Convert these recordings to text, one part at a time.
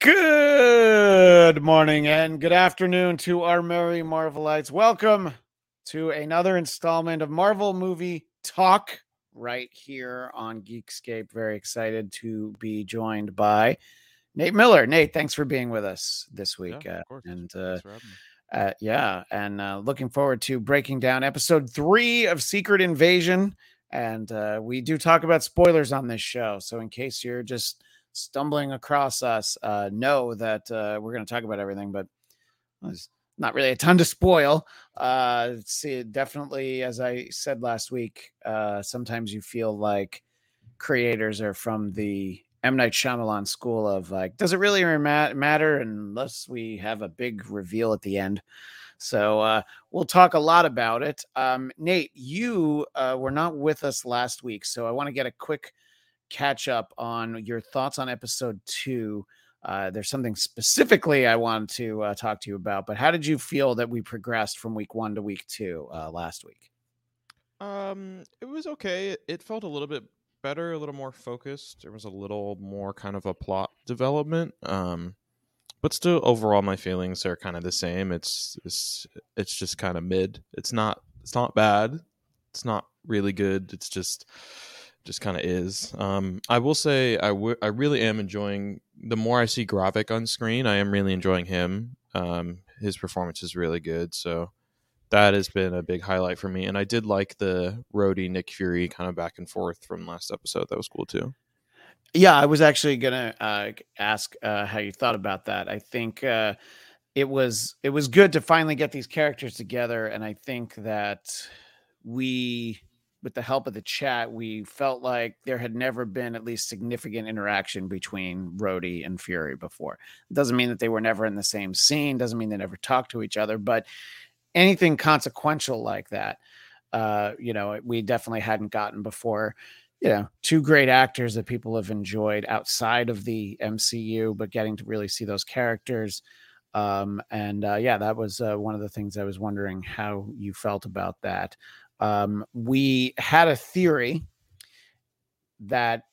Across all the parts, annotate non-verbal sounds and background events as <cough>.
Good morning and good afternoon to our merry Marvelites. Welcome to another installment of Marvel Movie Talk right here on Geekscape. Very excited to be joined by Nate Miller. Nate, thanks for being with us this week. Yeah, uh, of course. and uh, Thanks for me. uh, yeah, and uh, looking forward to breaking down episode three of Secret Invasion. And uh, we do talk about spoilers on this show. So, in case you're just stumbling across us, uh, know that uh, we're going to talk about everything, but there's not really a ton to spoil. Uh, see, definitely, as I said last week, uh, sometimes you feel like creators are from the M Night Shyamalan school of like, does it really matter unless we have a big reveal at the end? So uh, we'll talk a lot about it. Um, Nate, you uh, were not with us last week, so I want to get a quick catch up on your thoughts on episode two. Uh, there's something specifically I wanted to uh, talk to you about, but how did you feel that we progressed from week one to week two uh, last week? Um, it was okay. It- felt a little bit better, a little more focused. There was a little more kind of a plot development. Um, but still, overall, my feelings are kind of the same. It's it's it's just kind of mid. It's not it's not bad. It's not really good. It's just just kind of is. Um, I will say I w- I really am enjoying. The more I see Gravik on screen, I am really enjoying him. Um, his performance is really good. So that has been a big highlight for me. And I did like the Rhodey Nick Fury kind of back and forth from last episode. That was cool too. Yeah, I was actually gonna uh, ask uh, how you thought about that. I think uh, it was it was good to finally get these characters together, and I think that we, with the help of the chat, we felt like there had never been at least significant interaction between Rhodey and Fury before. It doesn't mean that they were never in the same scene. Doesn't mean they never talked to each other, but anything consequential like that, uh, you know, we definitely hadn't gotten before you know, two great actors that people have enjoyed outside of the MCU, but getting to really see those characters. Um, and uh, yeah, that was uh, one of the things I was wondering how you felt about that. Um, we had a theory that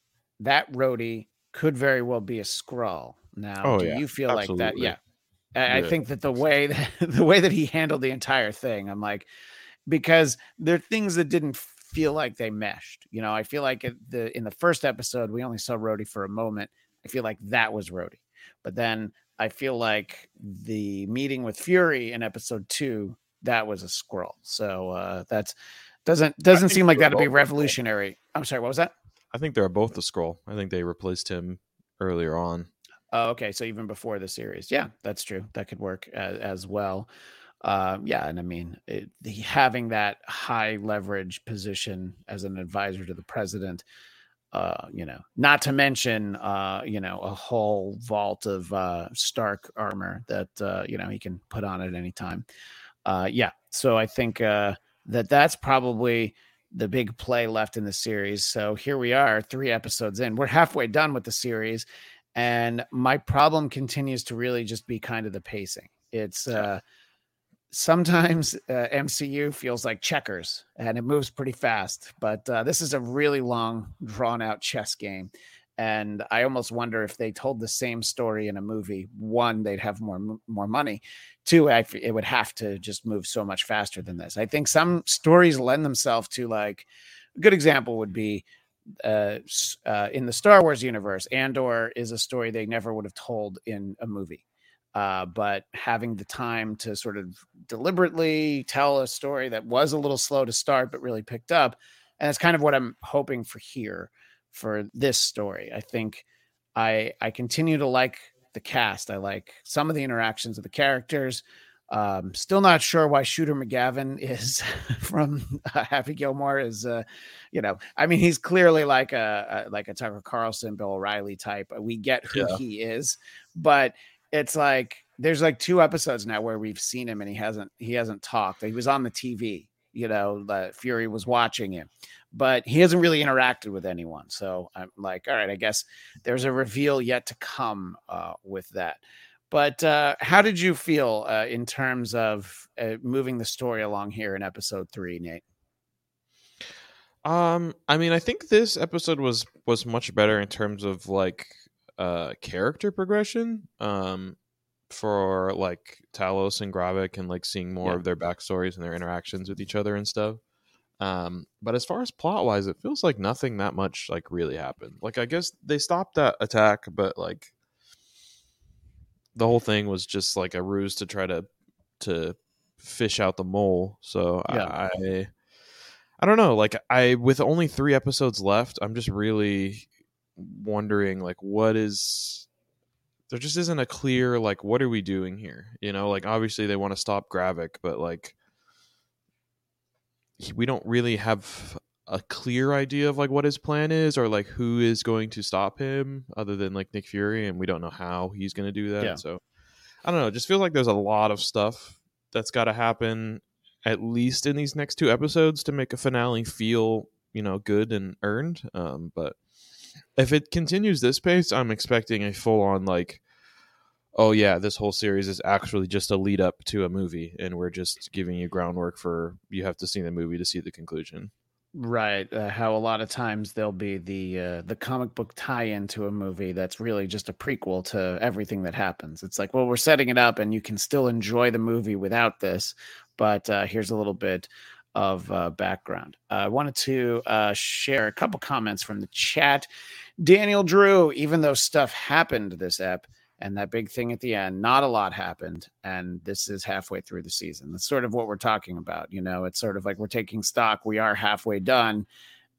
that Rhodey could very well be a Skrull. Now, Oh, do yeah, you feel like that? absolutely. Yeah. I, I think that the way that <laughs> the way that he handled the entire thing, I'm like, because there are things that didn't feel like they meshed. You know, I feel like the in the first episode we only saw Rhodey for a moment. I feel like that was Rhodey, but then I feel like the meeting with Fury in episode two that was a Skrull. So uh, that's doesn't doesn't seem like that'd be both a Skrull. revolutionary. I'm sorry, what was that? I think they're both the Skrull. I think they replaced him earlier on. Oh, okay. So even before the series, yeah, that's true. That could work as, as well. Um, yeah, and I mean, it, the, having that high leverage position as an advisor to the president, uh, you know, not to mention, uh, you know, a whole vault of uh, Stark armor that uh, you know he can put on at any time. Uh, yeah, so I think uh, that that's probably the big play left in the series. So here we are, three episodes in. We're halfway done with the series. And my problem continues to really just be kind of the pacing. It's uh, sometimes <laughs> uh, MCU feels like checkers and it moves pretty fast, but uh, this is a really long, drawn out chess game. And I almost wonder if they told the same story in a movie, one, they'd have more more money. Two, I it would have to just move so much faster than this. I think some stories lend themselves to like a good example would be uh, uh, in the Star Wars universe, Andor is a story they never would have told in a movie. Uh, but having the time to sort of deliberately tell a story that was a little slow to start, but really picked up. And that's kind of what I'm hoping for here for this story. I think I I continue to like the cast. I like some of the interactions of the characters. Um, still not sure why Shooter McGavin <laughs> is from uh, Happy Gilmore is, uh, you know, I mean, he's clearly like a, a like a Tucker Carlson, Bill O'Reilly type. We get who Yeah. he is, but it's like there's like two episodes now where we've seen him and he hasn't he hasn't talked. He was on the TV, you know, the Fury was watching him, but he hasn't really interacted with anyone. So I'm like, all right, I guess there's a reveal yet to come uh, with that. But uh, how did you feel uh, in terms of uh, moving the story along here in episode three, Nate? Um, I mean, I think this episode was was much better in terms of like uh character progression. Um, for like Talos and Gravik and like seeing more yeah. of their backstories and their interactions with each other and stuff. Um, but as far as plot wise, it feels like nothing that much like really happened. Like I guess they stopped that attack, but like the whole thing was just like a ruse to try to to fish out the mole. So yeah. I I don't know. Like I with only three episodes left, I'm just really wondering like what is there just isn't a clear like what are we doing here you know like obviously they want to stop gravik but like we don't really have a clear idea of like what his plan is or like who is going to stop him other than like nick fury and we don't know how he's going to do that yeah. so i don't know it just feels like there's a lot of stuff that's got to happen at least in these next two episodes to make a finale feel you know good and earned um but if it continues this pace, I'm expecting a full on like, oh yeah, this whole series is actually just a lead up to a movie, and we're just giving you groundwork for you have to see the movie to see the conclusion. Right. Uh, how a lot of times there'll be the uh, the comic book tie-in to a movie that's really just a prequel to everything that happens. It's like, well, we're setting it up, and you can still enjoy the movie without this, but uh, here's a little bit of uh, background. I wanted to uh, share a couple comments from the chat. Daniel Drew, even though stuff happened this ep and that big thing at the end, not a lot happened. And this is halfway through the season. That's sort of what we're talking about. You know, it's sort of like we're taking stock. We are halfway done.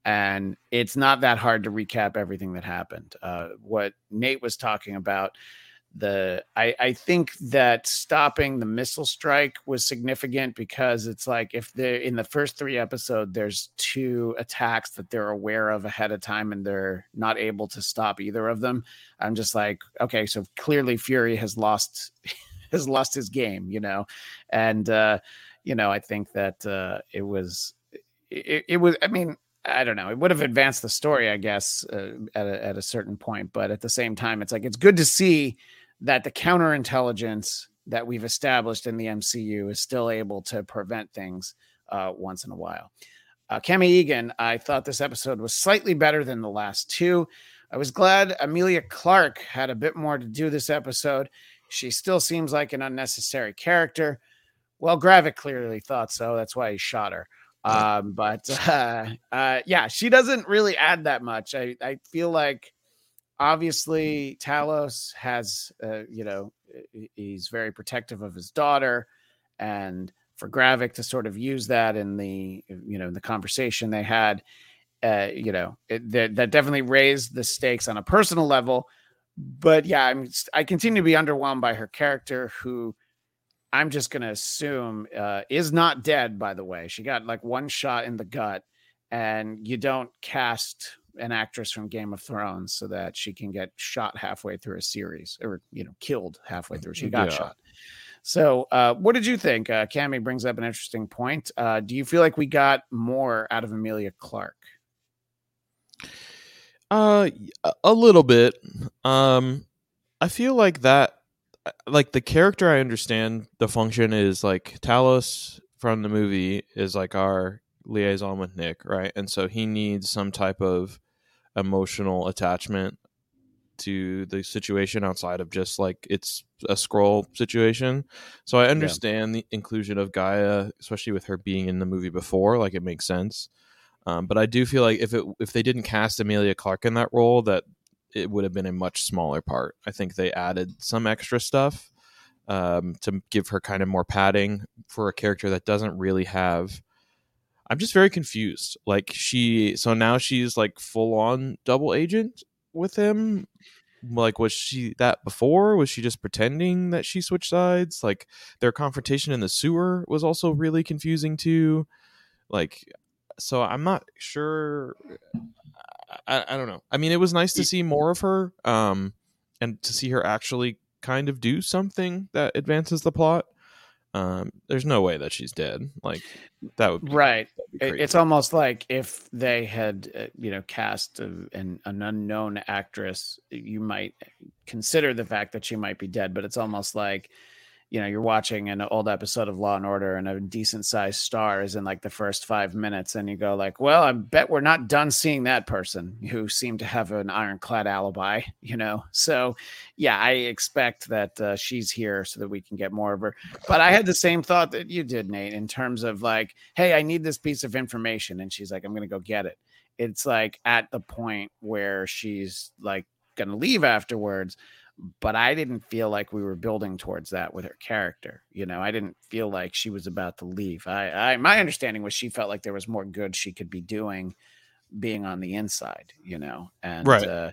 And it's not that hard to recap everything that happened. Uh, what Nate was talking about the I, I think that stopping the missile strike was significant because it's like if they're in the first three episodes there's two attacks that they're aware of ahead of time and they're not able to stop either of them i'm just like okay so clearly fury has lost <laughs> has lost his game you know and uh you know i think that uh it was it, it was i mean I don't know. It would have advanced the story, I guess, uh, at a, at a certain point. But at the same time, it's like it's good to see that the counterintelligence that we've established in the MCU is still able to prevent things uh, once in a while. Uh, Cami Egan, I thought this episode was slightly better than the last two. I was glad Emilia Clarke had a bit more to do this episode. She still seems like an unnecessary character. Well, Gravik clearly thought so. That's why he shot her. Um, but <laughs> uh, uh, yeah, she doesn't really add that much. I, I feel like obviously Talos has, uh, you know, he's very protective of his daughter, and for Gravik to sort of use that in the, you know, in the conversation they had, uh, you know, it, that, that definitely raised the stakes on a personal level. But yeah, I'm I continue to be underwhelmed by her character, who I'm just going to assume uh, is not dead. By the way, she got like one shot in the gut, and you don't cast an actress from Game of Thrones so that she can get shot halfway through a series or you know killed halfway through. She got yeah. shot. So, uh, what did you think? Uh, Cami brings up an interesting point. Uh, do you feel like we got more out of Emilia Clarke? Uh, a little bit. Um, I feel like that, uh, like the character. I understand the function is like Talos from the movie is like our liaison with Nick, right? And so he needs some type of emotional attachment to the situation outside of just like it's a Skrull situation. So I understand yeah. the inclusion of Gaia, especially with her being in the movie before. Like it makes sense. Um, but I do feel like if it if they didn't cast Emilia Clarke in that role, that it would have been a much smaller part. I think they added some extra stuff um, to give her kind of more padding for a character that doesn't really have I'm just very confused. Like she, so now she's like full on double agent with him. Like, was she that before? Was she just pretending that she switched sides? Like, their confrontation in the sewer was also really confusing too. Like, so I'm not sure. I, I don't know. I mean, it was nice to see more of her, um, and to see her actually kind of do something that advances the plot. Um, there's no way that she's dead. Like that would be, right. It's almost like if they had, uh, you know, cast a, an an unknown actress, you might consider the fact that she might be dead. But it's almost like you know you're watching an old episode of law and order and a decent sized star is in like the first five minutes and you go like well i bet we're not done seeing that person who seemed to have an ironclad alibi you know? So yeah i expect that uh, she's here so that we can get more of her. But i had the same thought that you did nate in terms of like hey i need this piece of information. And she's like i'm gonna go get it. It's like at the point where she's like gonna leave afterwards but I didn't feel like we were building towards that with her character. You know, I didn't feel like she was about to leave. I, I my understanding was she felt like there was more good she could be doing being on the inside, you know, and Right. uh,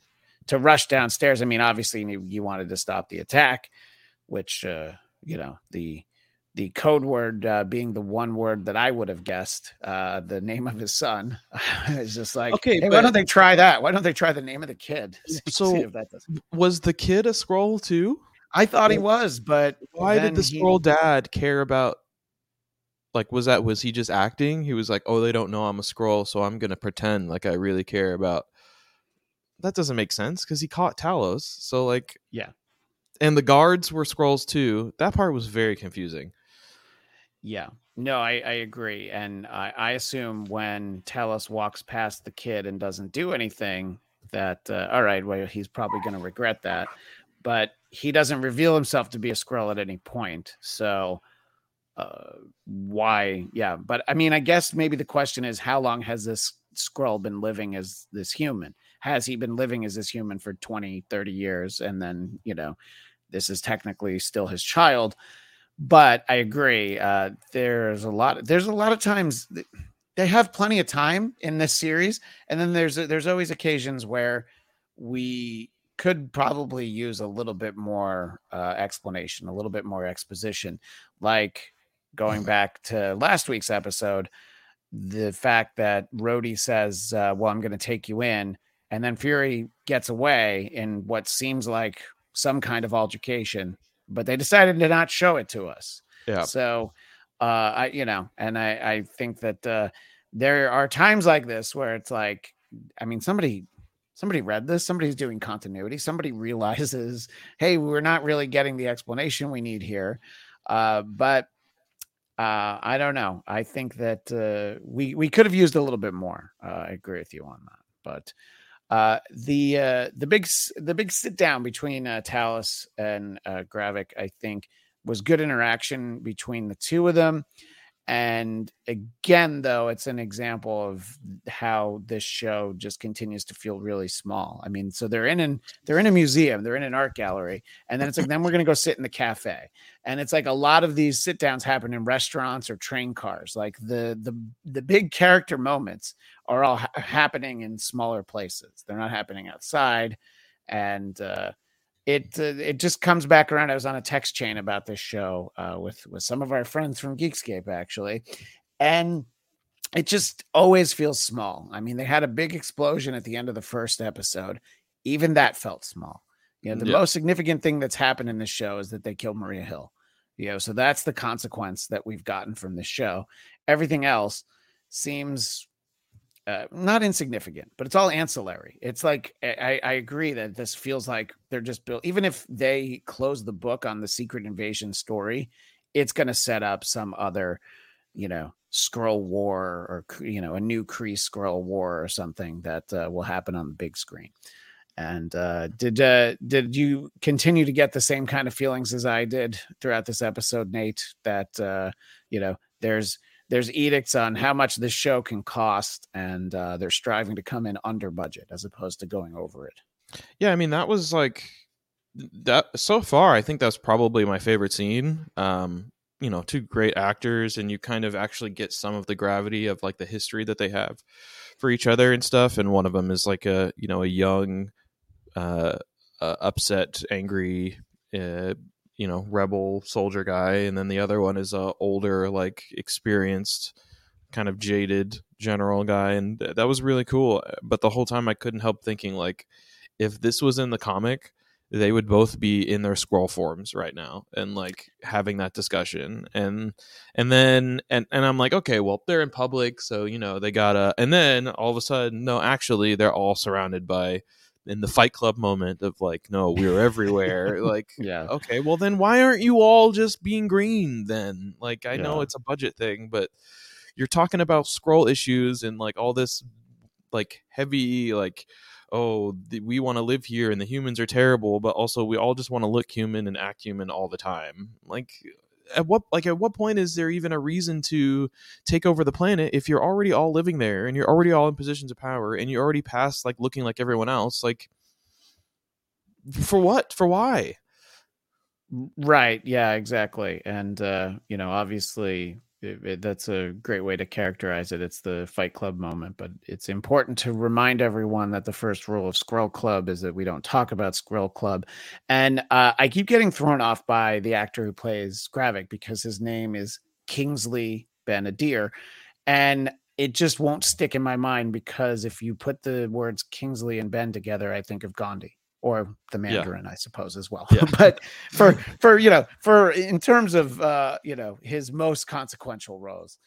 to rush downstairs. I mean, obviously you, you wanted to stop the attack, which, uh, you know, the, the code word uh, being the one word that I would have guessed, uh, the name of his son. <laughs> is just like, Okay, hey, why don't they try that? Why don't they try the name of the kid? <laughs> So- was the kid a Skrull too? I thought he was, but Why did the he- Skrull dad care about? Like, was that was he just acting? He was like, "Oh, they don't know I'm a Skrull, so I'm gonna pretend like I really care about." That doesn't make sense because he caught Talos. So like, Yeah. and the guards were Skrulls too. That part was very confusing. Yeah, no, I, I agree, and I, I assume when Talos walks past the kid and doesn't do anything, that uh, all right, well, he's probably going to regret that, but he doesn't reveal himself to be a Skrull at any point, so uh, why? Yeah, but I mean, I guess maybe the question is, how long has this Skrull been living as this human? Has he been living as this human for 20, 30 years, and then you know, this is technically still his child? But I agree. Uh, there's a lot. There's a lot of times they have plenty of time in this series, and then there's there's always occasions where we could probably use a little bit more uh, explanation, a little bit more exposition, like going back to last week's episode. The fact that Rhodey says, uh, "Well, I'm going to take you in," and then Fury gets away in what seems like some kind of altercation but they decided to not show it to us. Yeah. So, uh, I, you know, and I, I think that, uh, there are times like this where it's like, I mean, somebody, somebody read this, somebody's doing continuity, somebody realizes, <laughs> hey, we're not really getting the explanation we need here. Uh, but, uh, I don't know. I think that, uh, we, we could have used a little bit more. Uh, I agree with you on that, but, uh, the uh, the big the big sit down between uh, Talos and uh, Gravik, I think, was good interaction between the two of them. And again, though, it's an example of how this show just continues to feel really small. I mean, so they're in an they're in a museum, they're in an art gallery, and then it's like then we're gonna go sit in the cafe, and it's like a lot of these sit downs happen in restaurants or train cars. Like the the the big character moments are all ha- happening in smaller places. They're not happening outside, and uh, it uh, it just comes back around. I was on a text chain about this show uh, with with some of our friends from Geekscape actually, and it just always feels small. I mean, they had a big explosion at the end of the first episode. Even that felt small. You know, the Yeah. most significant thing that's happened in this show is that they killed Maria Hill. You know, so that's the consequence that we've gotten from this show. Everything else seems uh, not insignificant, but it's all ancillary. It's like I, I agree that this feels like they're just built. Even if they close the book on the secret invasion story, it's going to set up some other, you know, Skrull war or you know a new Kree Skrull war or something that uh, will happen on the big screen. And uh, did uh, did you continue to get the same kind of feelings as I did throughout this episode, Nate? That uh, you know, there's there's edicts on how much this show can cost, and uh, they're striving to come in under budget as opposed to going over it. Yeah, I mean that was like that so far. I think that's probably my favorite scene. Um, you know, two great actors, and you kind of actually get some of the gravity of like the history that they have for each other and stuff. And one of them is like a you know a young, uh, uh upset, angry, uh, you know, rebel soldier guy, and then the other one is a older, like experienced, kind of jaded general guy, and th- that was really cool. Uh, but the whole time, I couldn't help thinking like if this was in the comic, they would both be in their Skrull forms right now and like having that discussion and and then and and I'm like okay well they're in public so you know they gotta and then all of a sudden no actually they're all surrounded by in the fight club moment of like no we're everywhere <laughs> like yeah. Okay well then why aren't you all just being green then? Like i know it's a budget thing but you're talking about Skrull issues and like all this like heavy like oh th- we want to live here and the humans are terrible but also we all just want to look human and act human all the time. Like at what like at what point is there even a reason to take over the planet if you're already all living there and you're already all in positions of power and you're already past like looking like everyone else like for what for why Right. Yeah, exactly. And, uh, you know, obviously it, it- that's a great way to characterize it. It's the Fight Club moment, but it's important to remind everyone that the first rule of Skrull Club is that we don't talk about Skrull Club. And uh, I keep getting thrown off by the actor who plays Gravik because his name is Kingsley Ben-Adir. And it just won't stick in my mind because if you put the words Kingsley and Ben together, I think of Gandhi or the Mandarin, I suppose, as well. Yeah. <laughs> but for for you know for in terms of uh you know his most consequential roles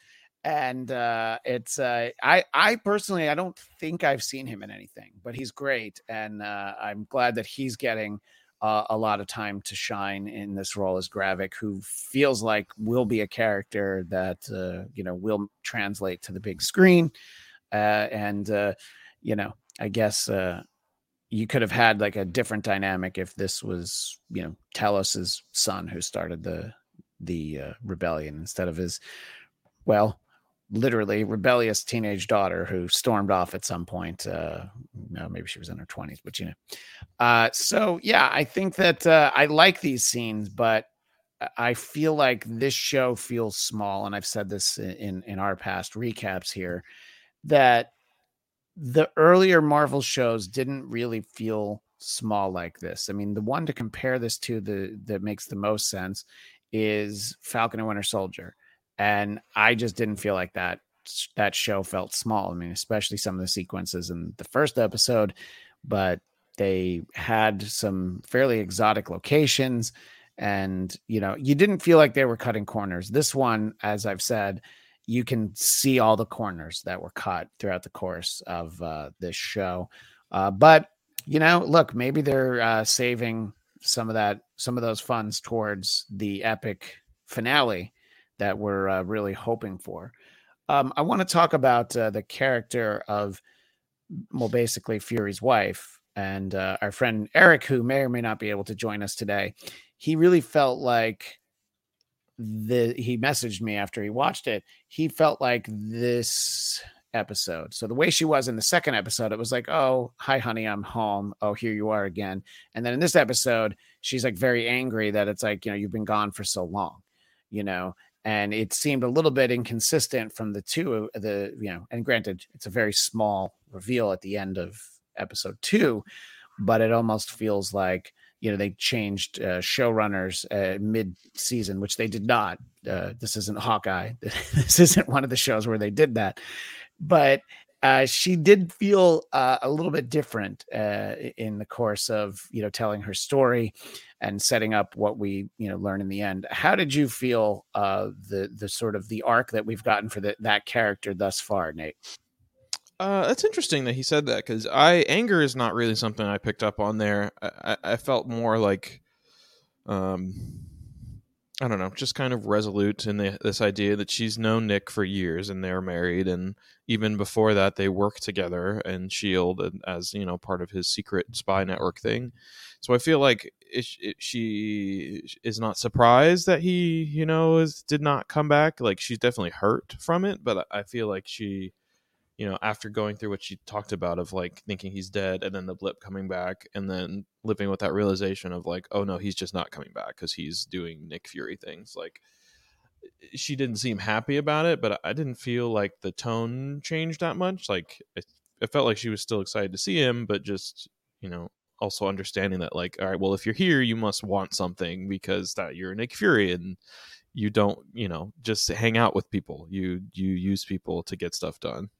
and uh it's uh i i personally i don't think i've seen him in anything but he's great and uh i'm glad that he's getting uh, a lot of time to shine in this role as Gravik, who feels like will be a character that uh, you know will translate to the big screen, uh, and uh, you know, I guess uh, you could have had like a different dynamic if this was you know Talos's son who started the the uh, rebellion instead of his well literally rebellious teenage daughter who stormed off at some point uh no maybe she was in her 20s but you know. Uh so yeah i think that uh i like these scenes but I- feel like this show feels small and i've said this in, in our past recaps here that the earlier Marvel shows didn't really feel small like this. I mean, the one to compare this to the that makes the most sense is Falcon and Winter Soldier, and I just didn't feel like that that show felt small. I mean, especially some of the sequences in the first episode, but they had some fairly exotic locations and you know you didn't feel like they were cutting corners this one as i've said you can see all the corners that were cut throughout the course of uh, this show. Uh, but you know, look, maybe they're uh, saving some of that, some of those funds towards the epic finale that we're uh, really hoping for. Um, I want to talk about uh, the character of, well, basically Fury's wife and uh, our friend Eric, who may or may not be able to join us today. He really felt like the he messaged me after he watched it he felt like this episode. So the way she was in the second episode it was like oh hi honey i'm home. Oh here you are again. And then in this episode she's like very angry that it's like you know you've been gone for so long you know? And it seemed a little bit inconsistent from the two of the you know and granted it's a very small reveal at the end of episode two but it almost feels like you know they changed uh, showrunners uh, mid-season which they did not uh, this isn't hawkeye. <laughs> This isn't one of the shows where they did that. But uh, she did feel uh, a little bit different uh, in the course of you know telling her story and setting up what we you know learn in the end. How did you feel uh, the the sort of the arc that we've gotten for the, that character thus far nate Uh, that's interesting that he said that because I anger is not really something I picked up on there. I, I, felt more like, um, I don't know, just kind of resolute in the, this idea that she's known Nick for years and they're married, and even before that they worked together and Shield as you know part of his secret spy network thing. So I feel like it, it, she is not surprised that he you know is did not come back. Like she's definitely hurt from it, but I feel like she you know, after going through what she talked about of like thinking he's dead and then the blip coming back and then living with that realization of like, oh no, he's just not coming back because he's doing Nick Fury things. Like, eh, she didn't seem happy about it, but I didn't feel like the tone changed that much. Like, it, it felt like she was still excited to see him, but just, you know, also understanding that, like, all right, well, if you're here, you must want something because that you're Nick Fury and you don't, you know, just hang out with people. You you use people to get stuff done.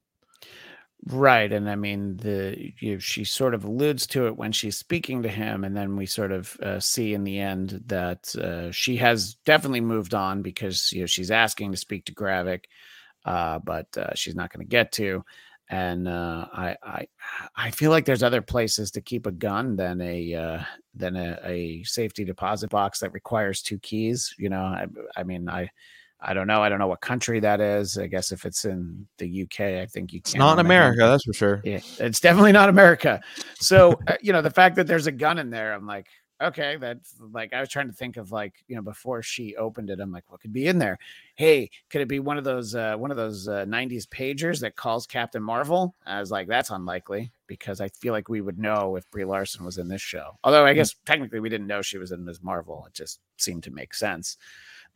Right, and I mean the you, she sort of alludes to it when she's speaking to him, and then we sort of uh, see in the end that uh, she has definitely moved on because you know she's asking to speak to Gravik, uh, but uh, she's not going to get to. And uh, I, I, I feel like there's other places to keep a gun than a uh, than a, a safety deposit box that requires two keys. You know, I, I mean, I I don't know. I don't know what country that is. I guess if it's in the UK, I think you can't. It's not in America, that's for sure. Yeah, it's definitely not America. So, uh, you know, the fact that there's a gun in there, I'm like, okay, that's like I was trying to think of like, you know, before she opened it, I'm like, what could be in there? Hey, could it be one of those uh one of those uh, 90s pagers that calls Captain Marvel? I was like, that's unlikely because I feel like we would know if Brie Larson was in this show. Although I guess technically we didn't know she was in Ms. Marvel. It just seemed to make sense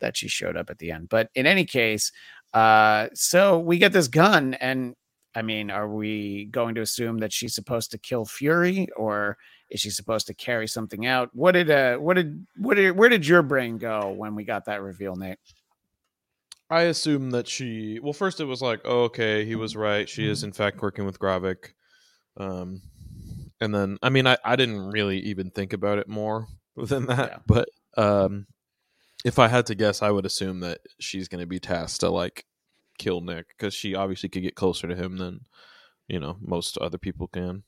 that she showed up at the end. But in any case, uh, so we get this gun, and I mean, are we going to assume that she's supposed to kill Fury, or is she supposed to carry something out? What did uh, what did what did where did your brain go when we got that reveal, Nate? I assume that she. Well, first it was like, oh, okay, he was right. She Mm-hmm. is in fact working with Gravik. Um, and then I mean, I, I didn't really even think about it more <laughs> than that. Yeah. But um, if I had to guess, I would assume that she's going to be tasked to like kill Nick because she obviously could get closer to him than you know most other people can.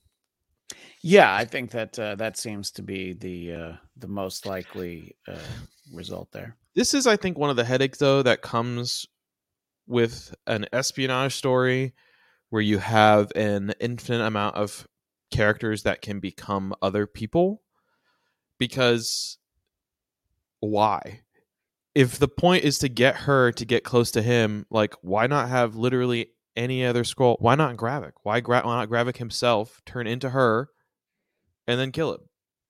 Yeah, I think that uh, that seems to be the uh, the most likely uh, result there. this is i think one of the headaches though that comes with an espionage story where you have an infinite amount of characters that can become other people because why if the point is to get her to get close to him like why not have literally any other Skrull why not gravik why, Gra- why not gravik himself turn into her and then kill him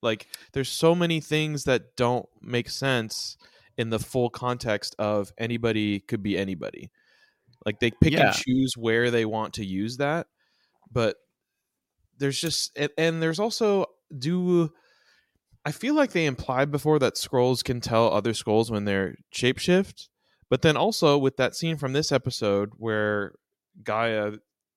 like there's so many things that don't make sense in the full context of anybody could be anybody. Like they pick Yeah. and choose where they want to use that, but there's just and, and there's also do I feel like they implied before that Skrulls can tell other Skrulls when they're shapeshift, but then also with that scene from this episode where Gaia,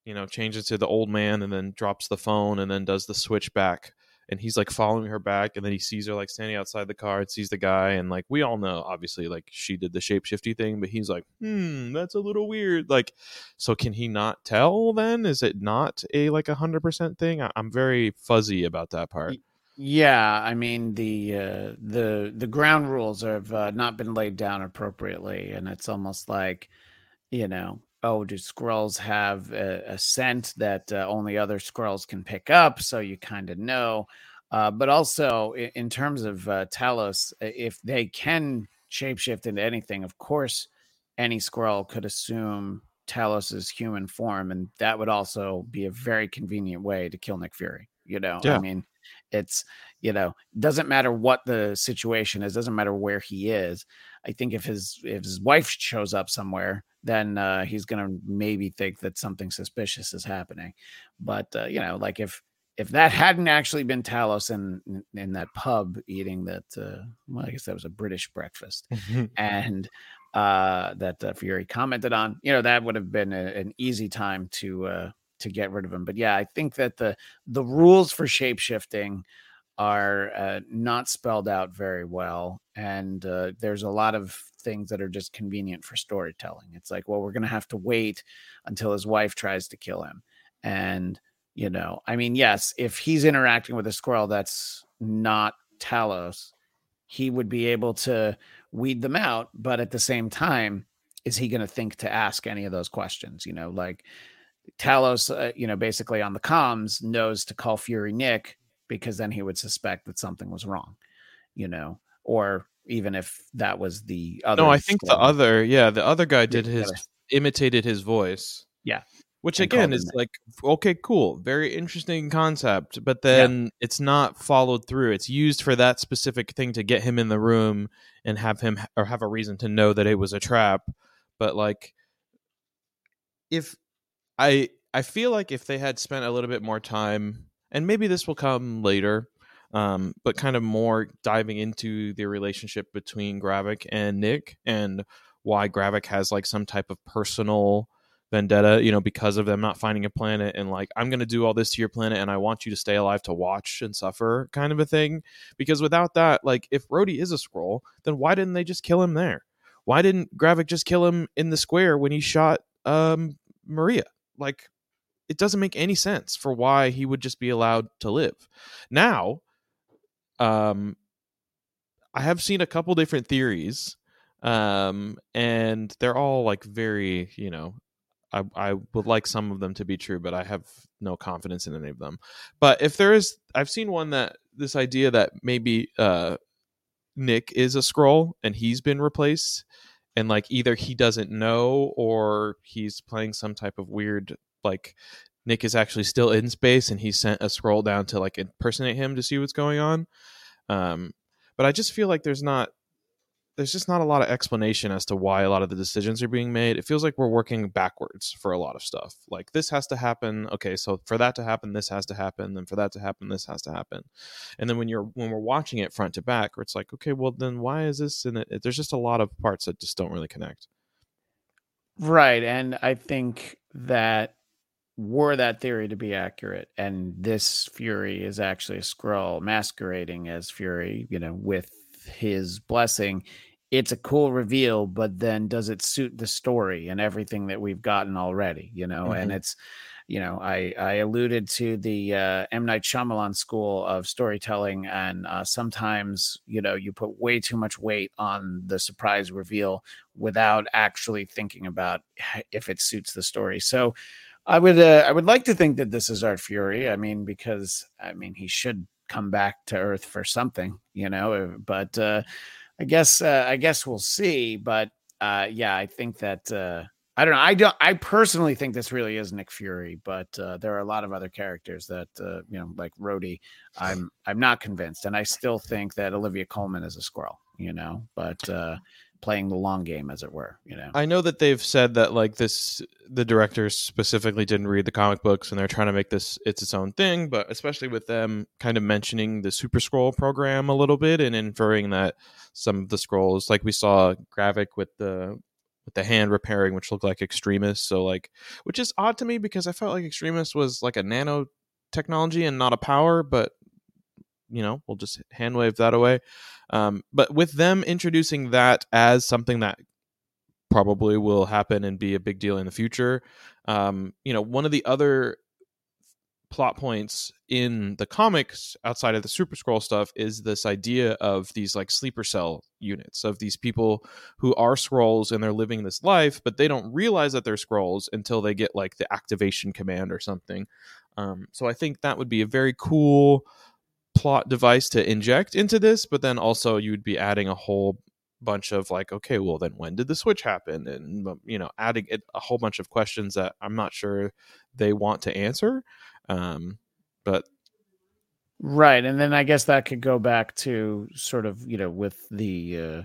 you know, changes to the old man and then drops the phone and then does the switch back and he's like following her back and then he sees her like standing outside the car and sees the guy and like we all know obviously like she did the shapeshifty thing but he's like hmm that's a little weird. Like so can he not tell then? Is it not a like a hundred percent thing? I- i'm very fuzzy about that part Yeah, I mean the uh, the the ground rules have uh, not been laid down appropriately, and it's almost like, you know, oh, do squirrels have a, a scent that uh, only other squirrels can pick up? So you kind of know. Uh, but also in, in terms of uh, Talos, if they can shapeshift into anything, of course, any squirrel could assume Talos's human form, and that would also be a very convenient way to kill Nick Fury. You know, I mean, it's you know doesn't matter what the situation is doesn't matter where he is i think if his if his wife shows up somewhere then uh he's gonna maybe think that something suspicious is happening but uh, you know like if if that hadn't actually been talos in in, that pub eating that uh well i guess that was a british breakfast and uh that uh, Fury commented on. You know, that would have been a, an easy time to uh to get rid of him. But yeah, I think that the the rules for shapeshifting are uh, not spelled out very well, and uh, there's a lot of things that are just convenient for storytelling. It's like, well, we're gonna have to wait until his wife tries to kill him, and you know, I mean, yes, if he's interacting with a squirrel that's not Talos, he would be able to weed them out. But at the same time, is he going to think to ask any of those questions? You know, like Talos, uh, you know, basically on the comms knows to call Fury Nick because then he would suspect that something was wrong, you know, or even if that was the other. no i think the other yeah the other guy did his gotta- imitated his voice Yeah. which again is like okay cool very interesting concept but then it's not followed through it's used for that specific thing to get him in the room and have him or have a reason to know that it was a trap but like if i i feel like if they had spent a little bit more time and maybe this will come later um, but kind of more diving into the relationship between Gravik and Nick and why Gravik has like some type of personal vendetta, you know, because of them not finding a planet and like I'm going to do all this to your planet and I want you to stay alive to watch and suffer kind of a thing. Because without that, like if Rhodey is a Skrull, then why didn't they just kill him there? Why didn't Gravik just kill him in the square when he shot um Maria? Like it doesn't make any sense for why he would just be allowed to live. Now, um I have seen a couple different theories um and they're all like very you know I, I would like some of them to be true, but I have no confidence in any of them. But if there is, I've seen one that this idea that maybe uh, Nick is a Skrull and he's been replaced, and like either he doesn't know or he's playing some type of weird like Nick is actually still in space and he sent a Skrull down to like impersonate him to see what's going on. Um, but I just feel like there's not there's just not a lot of explanation as to why a lot of the decisions are being made. It feels like we're working backwards for a lot of stuff. Like this has to happen. Okay, so for that to happen, this has to happen. Then for that to happen, this has to happen. And then when you're when we're watching it front to back, where it's like, okay, well then why is this? And it, there's just a lot of parts that just don't really connect. Right, and I think that were that theory to be accurate, and this Fury is actually a Skrull masquerading as Fury, you know, with his blessing, it's a cool reveal, but then does it suit the story and everything that we've gotten already? You know, mm-hmm. and it's you know, I I alluded to the uh, M Night Shyamalan school of storytelling, and uh, sometimes you know you put way too much weight on the surprise reveal without actually thinking about if it suits the story. So. I would uh, I would like to think that this is Art Fury. I mean, because I mean he should come back to Earth for something, you know. Uh, but uh, I guess uh, I guess we'll see. But uh, yeah, I think that uh, I don't know. I don't. I personally think this really is Nick Fury, but uh, there are a lot of other characters that uh, you know, like Rhodey. I'm I'm not convinced, and I still think that Olivia Colman is a squirrel. You know, but uh, playing the long game as it were you know? I know that they've said that like this the directors specifically didn't read the comic books and they're trying to make this it's its own thing but especially with them kind of mentioning the super Skrull program a little bit and inferring that some of the Skrulls like we saw Gravik with the with the hand repairing which looked like Extremis so like which is odd to me because i felt like Extremis was like a nano technology and not a power but you know we'll just hand wave that away um, but with them introducing that as something that probably will happen and be a big deal in the future, um, you know, one of the other plot points in the comics outside of the super Skrull stuff is this idea of these like sleeper cell units of these people who are Skrulls and they're living this life but they don't realize that they're Skrulls until they get like the activation command or something. Um, so i think that would be a very cool plot device to inject into this, but then also you'd be adding a whole bunch of like, okay, well then when did the switch happen? And you know, adding a whole bunch of questions that I'm not sure they want to answer. Um, but right, and then I guess that could go back to sort of you know with the uh,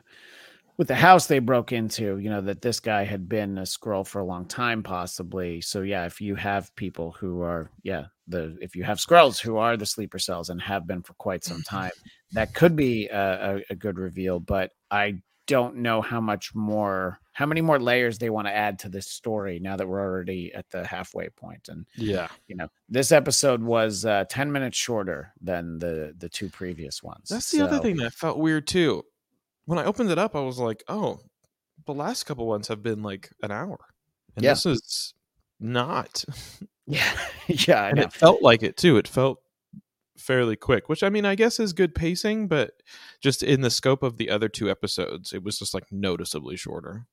with the house they broke into, you know, that this guy had been a Skrull for a long time, possibly. So yeah, if you have people who are, yeah, the if you have Skrulls who are the sleeper cells and have been for quite some time, that could be a, a, a good reveal. But I don't know how much more, how many more layers they want to add to this story now that we're already at the halfway point. And yeah, you know, this episode was uh, ten minutes shorter than the the two previous ones. That's the so, other thing that felt weird too when I opened it up, I was like, oh, the last couple ones have been like an hour, and yeah. this is not. <laughs> Yeah, <laughs> yeah, and it felt like it too. It felt fairly quick, which I mean, I guess is good pacing, but just in the scope of the other two episodes, it was just like noticeably shorter.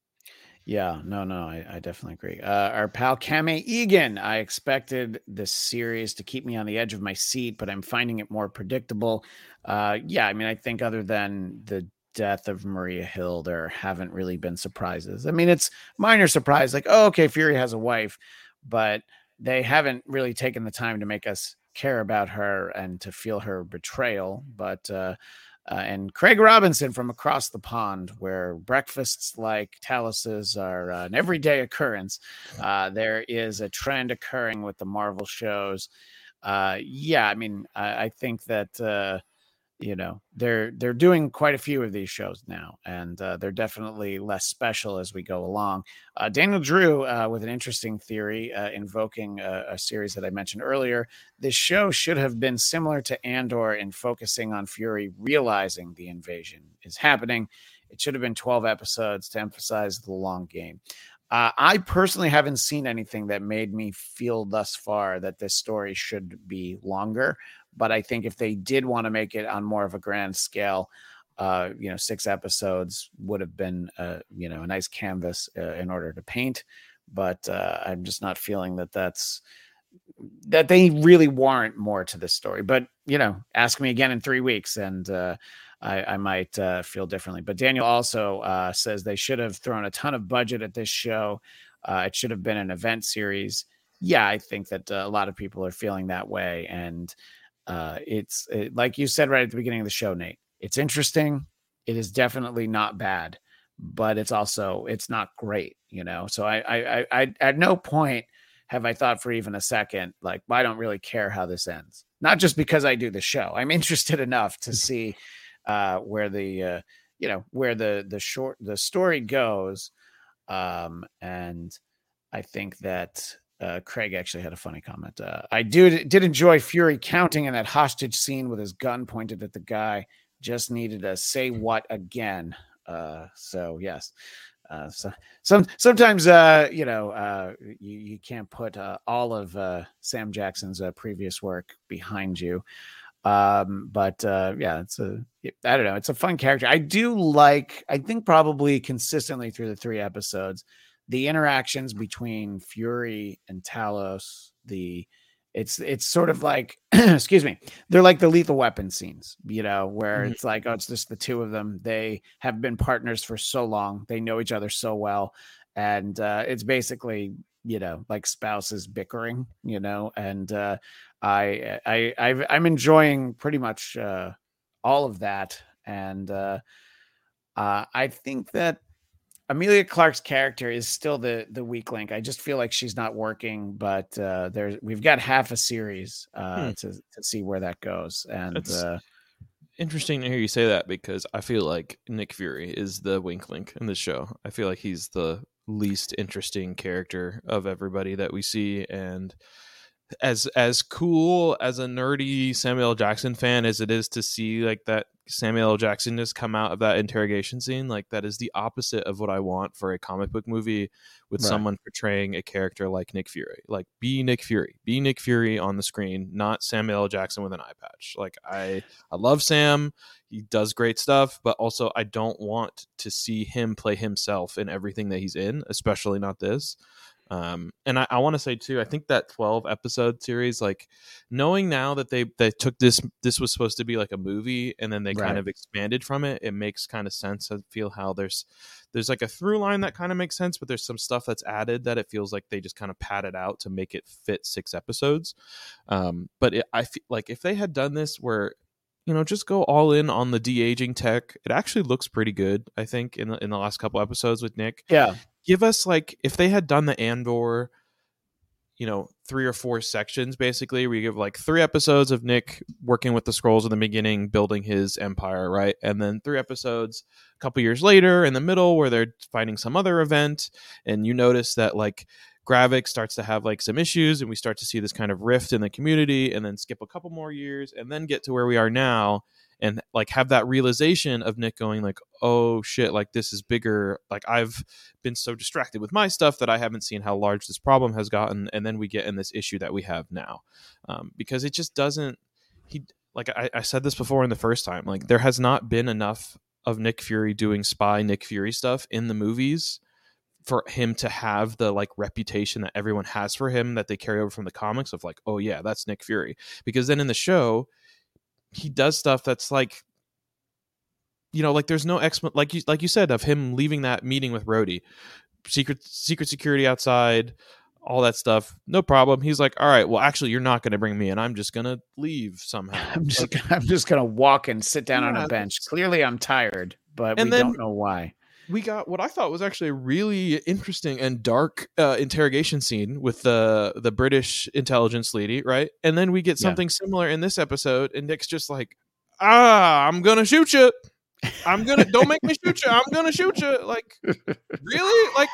Yeah, no, no, I, I definitely agree. Uh, our pal Cami Egan. I expected this series to keep me on the edge of my seat, but I'm finding it more predictable. Uh, yeah, I mean, I think other than the death of Maria Hill, there haven't really been surprises. I mean, it's minor surprise, like, oh, okay, Fury has a wife, but they haven't really taken the time to make us care about her and to feel her betrayal. But uh, uh, and Craig Robinson from across the pond, where breakfasts like Talos's are uh, an everyday occurrence, uh, there is a trend occurring with the Marvel shows. Uh, yeah, I mean, I, I think that uh, you know they're they're doing quite a few of these shows now and uh, they're definitely less special as we go along. Uh, daniel drew uh, with an interesting theory uh, invoking a, a, series that i mentioned earlier this show should have been similar to andor in focusing on fury realizing the invasion is happening. It should have been 12 episodes to emphasize the long game. Uh, I personally haven't seen anything that made me feel thus far that this story should be longer. But I think if they did want to make it on more of a grand scale, uh, you know, six episodes would have been, uh, you know, a nice canvas uh, in order to paint. But uh, I'm just not feeling that that's that they really warrant more to this story. But you know, ask me again in three weeks, and uh, I, I, might uh, feel differently. But Daniel also uh, says they should have thrown a ton of budget at this show. Uh, it should have been an event series. Yeah, I think that uh, a lot of people are feeling that way, and uh, it's it, like you said right at the beginning of the show, Nate. It's interesting. It is definitely not bad, but it's also it's not great, you know. So I I I, I at no point have I thought for even a second like well, I don't really care how this ends. Not just because I do the show. I'm <laughs> interested enough to see uh, where the uh, you know where the the short the story goes, um, and I think that uh, Craig actually had a funny comment. Uh, I do did enjoy Fury counting in that hostage scene with his gun pointed at the guy. Just needed a say what again. Uh, so yes. Uh, so some sometimes uh, you know uh, you, you can't put uh, all of uh, Sam Jackson's uh, previous work behind you. Um, but uh, yeah, it's a I don't know, it's a fun character. I do like. I think probably consistently through the three episodes, the interactions between Fury and Talos, the it's it's sort of like <clears throat> excuse me they're like the lethal weapon scenes you know where mm-hmm. it's like oh it's just the two of them. They have been partners for so long. They know each other so well. And uh, it's basically you know like spouses bickering you know and uh, I I i am enjoying pretty much uh, all of that, and uh, uh, I think that Emilia Clarke's character is still the the weak link. I just feel like she's not working, but uh, there's we've got half a series uh, hmm. to to see where that goes, and. uh, interesting to hear you say that because I feel like Nick Fury is the wink link in the show. I feel like he's the least interesting character of everybody that we see, and as as cool as a nerdy Samuel L. Jackson fan as it is to see like that Samuel L. Jackson just come out of that interrogation scene, like that is the opposite of what I want for a comic book movie with right. someone portraying a character like Nick Fury. Like be Nick Fury, be Nick Fury on the screen, not Samuel L. Jackson with an eye patch. Like I I love Sam, he does great stuff, but also I don't want to see him play himself in everything that he's in, especially not this. Um, and I, I want to say too, I think that 12 episode series, like knowing now that they, they took this, this was supposed to be like a movie and then they right. kind of expanded from it. It makes kind of sense. I feel how there's, there's like a through line that kind of makes sense, but there's some stuff that's added that it feels like they just kind of padded out to make it fit six episodes. Um, but it, I feel like if they had done this where you know, just go all in on the de aging tech. It actually looks pretty good, I think, in the, in the last couple episodes with Nick. Yeah, give us like if they had done the Andor, you know, three or four sections basically, we give like three episodes of Nick working with the Skrulls in the beginning, building his empire, right? And then three episodes a couple years later in the middle where they're fighting some other event, and you notice that like Gravik starts to have like some issues, and we start to see this kind of rift in the community, and then skip a couple more years, and then get to where we are now, and like have that realization of Nick going like, "Oh shit, like this is bigger. Like I've been so distracted with my stuff that I haven't seen how large this problem has gotten." And then we get in this issue that we have now, um, because it just doesn't. He like I, I said this before in the first time. Like there has not been enough of Nick Fury doing spy Nick Fury stuff in the movies for him to have the like reputation that everyone has for him that they carry over from the comics of like oh yeah that's Nick Fury because then in the show he does stuff that's like you know like there's no ex like you like you said of him leaving that meeting with Rhodey. Secret secret security outside all that stuff no problem. He's like all right well actually you're not going to bring me in. I'm just going to leave somehow. <laughs> I'm just like, i'm just going to walk and sit down yeah, on a bench. Clearly i'm tired but we don't know why we got what I thought was actually a really interesting and dark uh, interrogation scene with the the British intelligence lady, right? And then we get something yeah. similar in this episode, and Nick's just like, ah, I'm gonna shoot you. I'm gonna don't make me shoot you. I'm gonna shoot you. Like, really? Like,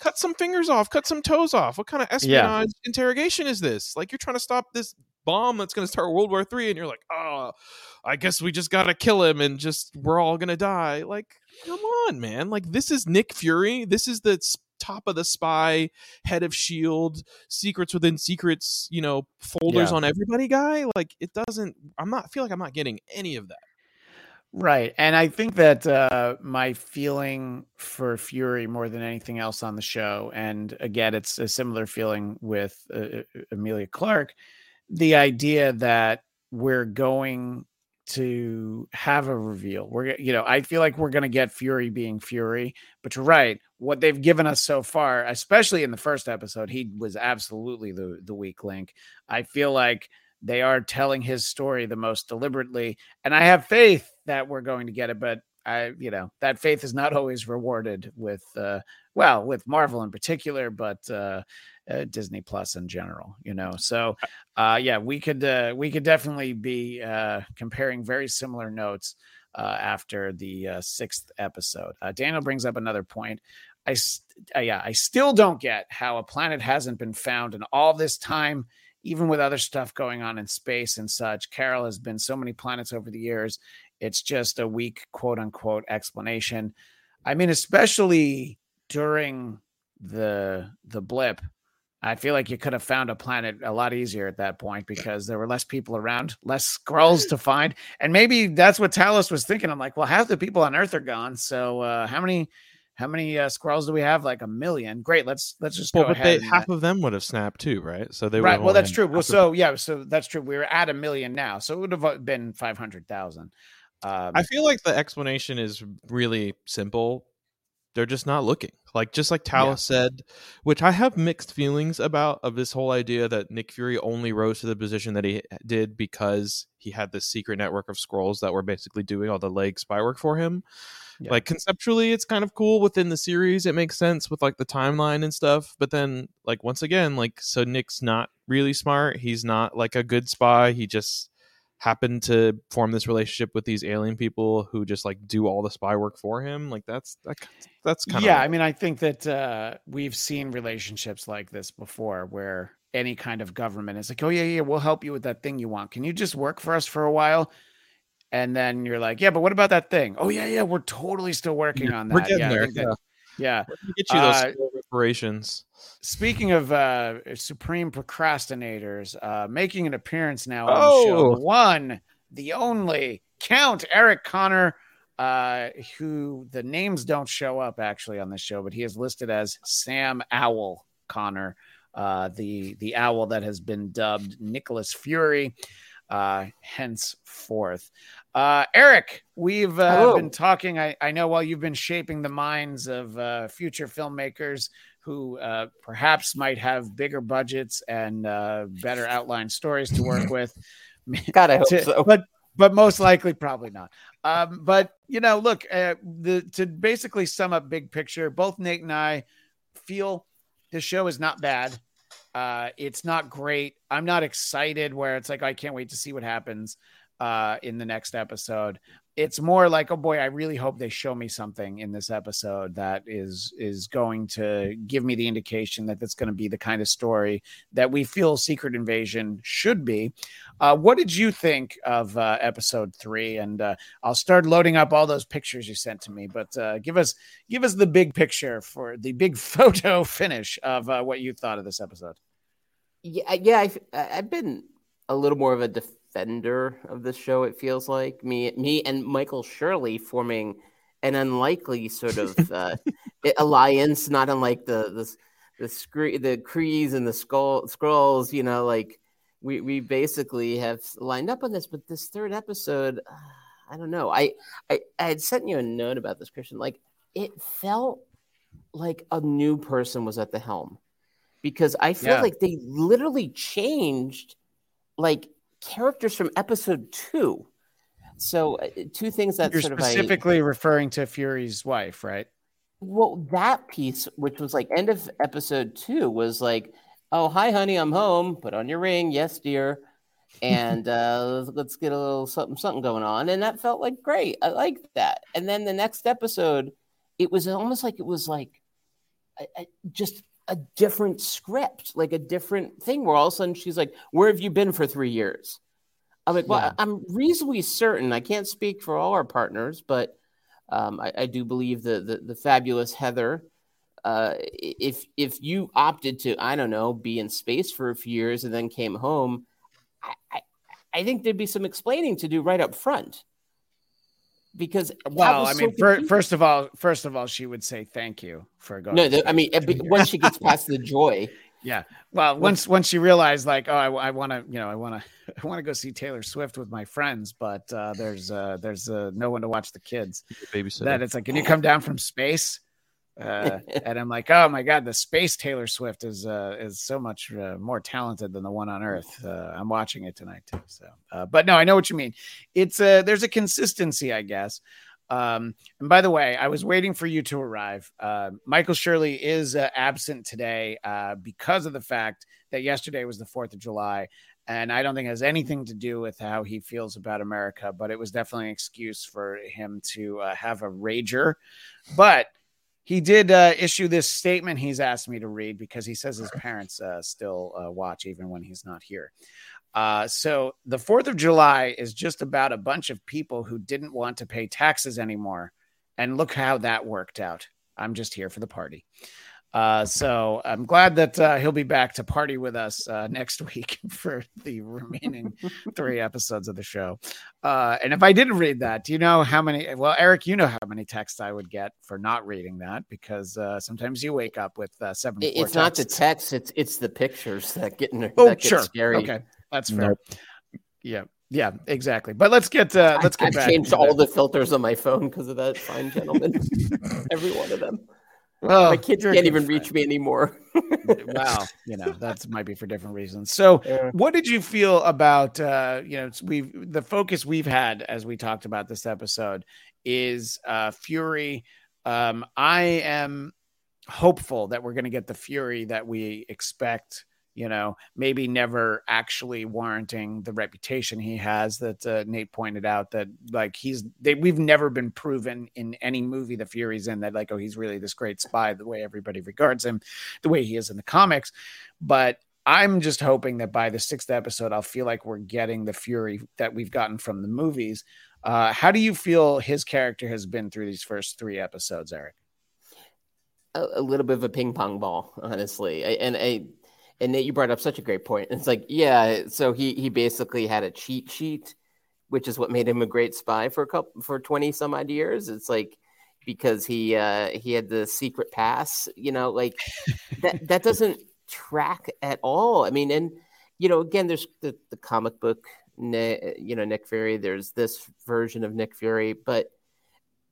cut some fingers off, cut some toes off. What kind of espionage yeah. interrogation is this? Like, you're trying to stop this bomb that's gonna start World War Three, and you're like, oh, I guess we just gotta kill him, and just we're all gonna die. Like, come on, man. Like, this is Nick Fury. This is the top of the spy, head of Shield, secrets within secrets. You know, folders yeah. on everybody guy. Like, it doesn't. I'm not feel like I'm not getting any of that. Right. And I think that uh, my feeling for Fury more than anything else on the show, and again, it's a similar feeling with uh, uh Emilia Clarke, the idea that we're going to have a reveal. We're, you know, I feel like we're going to get Fury being Fury, but you're right. What they've given us so far, especially in the first episode, he was absolutely the the weak link. I feel like they are telling his story the most deliberately, and I have faith that we're going to get it. But I, you know, that faith is not always rewarded with, uh, well, with Marvel in particular, but uh, uh, Disney Plus in general. You know, so uh, yeah, we could uh, we could definitely be uh, comparing very similar notes uh, after the uh, sixth episode. Uh, Daniel brings up another point. I uh, yeah, I still don't get how a planet hasn't been found in all this time even with other stuff going on in space and such, Carol has been so many planets over the years. It's just a weak quote unquote explanation. I mean, especially during the the blip, I feel like you could have found a planet a lot easier at that point because there were less people around, less Skrulls to find, and maybe that's what Talos was thinking. I'm like, well, half the people on Earth are gone, so uh, how many how many uh, Skrulls do we have? Like a million. Great. Let's let's just well, go ahead. They, half of them would have snapped too, right? So they right. Well, that's true. Well, so yeah, so that's true. We are at a million now, so it would have uh, been five hundred thousand. Um, I feel like the explanation is really simple. They're just not looking. Like just like Talos yeah. said, which I have mixed feelings about of this whole idea that Nick Fury only rose to the position that he did because he had this secret network of Skrulls that were basically doing all the leg spy work for him. Yeah. Like conceptually, it's kind of cool within the series. It makes sense with like the timeline and stuff. But then, like once again, like so Nick's not really smart. He's not like a good spy. He just happened to form this relationship with these alien people who just like do all the spy work for him. Like that's that, that's kind of yeah. I mean, I think that uh, we've seen relationships like this before, where any kind of government is like, oh yeah, yeah, we'll help you with that thing you want. Can you just work for us for a while? and then you're like, yeah, but what about that thing? Oh yeah, yeah, we're totally still working yeah, on that. We're getting yeah, there. That, yeah, get you those uh, reparations. Speaking of uh, supreme procrastinators, uh, making an appearance now on oh. the show, oh! one, the only Count Eric Conner, uh, who the names don't show up actually on this show, but he is listed as Sam Owl Conner, uh, the the owl that has been dubbed Nicholas Fury uh, henceforth. Uh, Eric, we've uh, been talking. I, I know while you've been shaping the minds of uh, future filmmakers who uh, perhaps might have bigger budgets and uh, better outline stories to work <laughs> with. God, I <laughs> hope to, so. But but most likely, probably not. Um, but you know, look, uh, the to basically sum up big picture, both Nate and I feel the show is not bad. Uh, it's not great. I'm not excited where it's like I can't wait to see what happens uh, in the next episode. It's more like, oh boy, I really hope they show me something in this episode that is is going to give me the indication that that's going to be the kind of story that we feel Secret Invasion should be. Uh, what did you think of uh, episode three? And uh, I'll start loading up all those pictures you sent to me. But uh, give us give us the big picture for the big <laughs> photo finish of uh, what you thought of this episode. Yeah, yeah, I've, I've been a little more of a defender of this show. It feels like me, me, and Michael Shirley forming an unlikely sort of <laughs> uh, alliance, not unlike the the the scree- the Krees and the skull Skrulls. You know, like we we basically have lined up on this. But this third episode, uh, I don't know. I, I I had sent you a note about this, Christian. Like it felt like a new person was at the helm because I feel yeah. like they literally changed like characters from episode two. So uh, two things that you're sort specifically I, referring to Fury's wife, right? Well, that piece, which was like end of episode two, was like, "Oh, hi, honey, I'm home. Put on your ring, yes, dear." and uh, let's get a little something something going on. And that felt like great. I liked that. And then the next episode, it was almost like it was like I, I, just a different script, like a different thing. Where all of a sudden she's like, "Where have you been for three years?" I'm like, "Well, yeah. I'm reasonably certain. I can't speak for all our partners, but um, I, I, do believe the, the the fabulous Heather." Uh, if if you opted to, I don't know, be in space for a few years and then came home, I, I, I think there'd be some explaining to do right up front because well i mean so first of all first of all she would say thank you for going no the, i mean once she gets past the joy. <laughs> Yeah. Well once once she realized like oh i, I want to you know i want to <laughs> i want to go see taylor swift with my friends but uh there's uh there's uh no one to watch the kids. Babysitter. That it's like can you come down from space uh, <laughs> and I'm like, oh my god, the space Taylor Swift is uh, is so much uh, more talented than the one on Earth. Uh, I'm watching it tonight too. So, uh, but no, I know what you mean. It's a uh, there's a consistency, I guess. Um, and by the way, I was waiting for you to arrive. Uh, Michael Shirley is uh, absent today uh, because of the fact that yesterday was the 4th of July. And I don't think it has anything to do with how he feels about America, but it was definitely an excuse for him to uh, have a rager. But he did uh, issue this statement he's asked me to read because he says his parents uh, still uh, watch even when he's not here. Uh, so the 4th of July is just about a bunch of people who didn't want to pay taxes anymore. And look how that worked out. I'm just here for the party. Uh, so I'm glad that uh, he'll be back to party with us uh, next <laughs> week for the remaining three episodes of the show. Uh, and if I didn't read that, do you know how many? Well, Eric, you know how many texts I would get for not reading that because uh, sometimes you wake up with uh, seven. It's texts. not the text; it's it's the pictures that get in. Oh, sure. Scary. Okay, that's fair. Nope. Yeah. Yeah, exactly. But let's get uh, let's get I've changed all the filters on my phone because of that fine gentleman. <laughs> Every one of them. Oh, my kids can't even friend. reach me anymore. wow, you know that might be for different reasons. So, yeah. what did you feel about uh, you know we the focus we've had as we talked about this episode is uh, Fury. Um, I am hopeful that we're going to get the Fury that we expect you know, maybe never actually warranting the reputation he has that uh, Nate pointed out that like he's they, we've never been proven in any movie the Fury's in that like oh he's really this great spy the way everybody regards him the way he is in the comics. But I'm just hoping that by the sixth episode I'll feel like we're getting the Fury that we've gotten from the movies. Uh, how do you feel his character has been through these first three episodes Eric? A, a little bit of a ping pong ball honestly. I, and I and Nate, you brought up such a great point. It's like, yeah, so he he basically had a cheat sheet, which is what made him a great spy for a couple for twenty some odd years. It's like because he uh he had the secret pass, you know, like that that doesn't track at all. I mean, and you know, again, there's the the comic book, you know, Nick Fury. There's this version of Nick Fury, but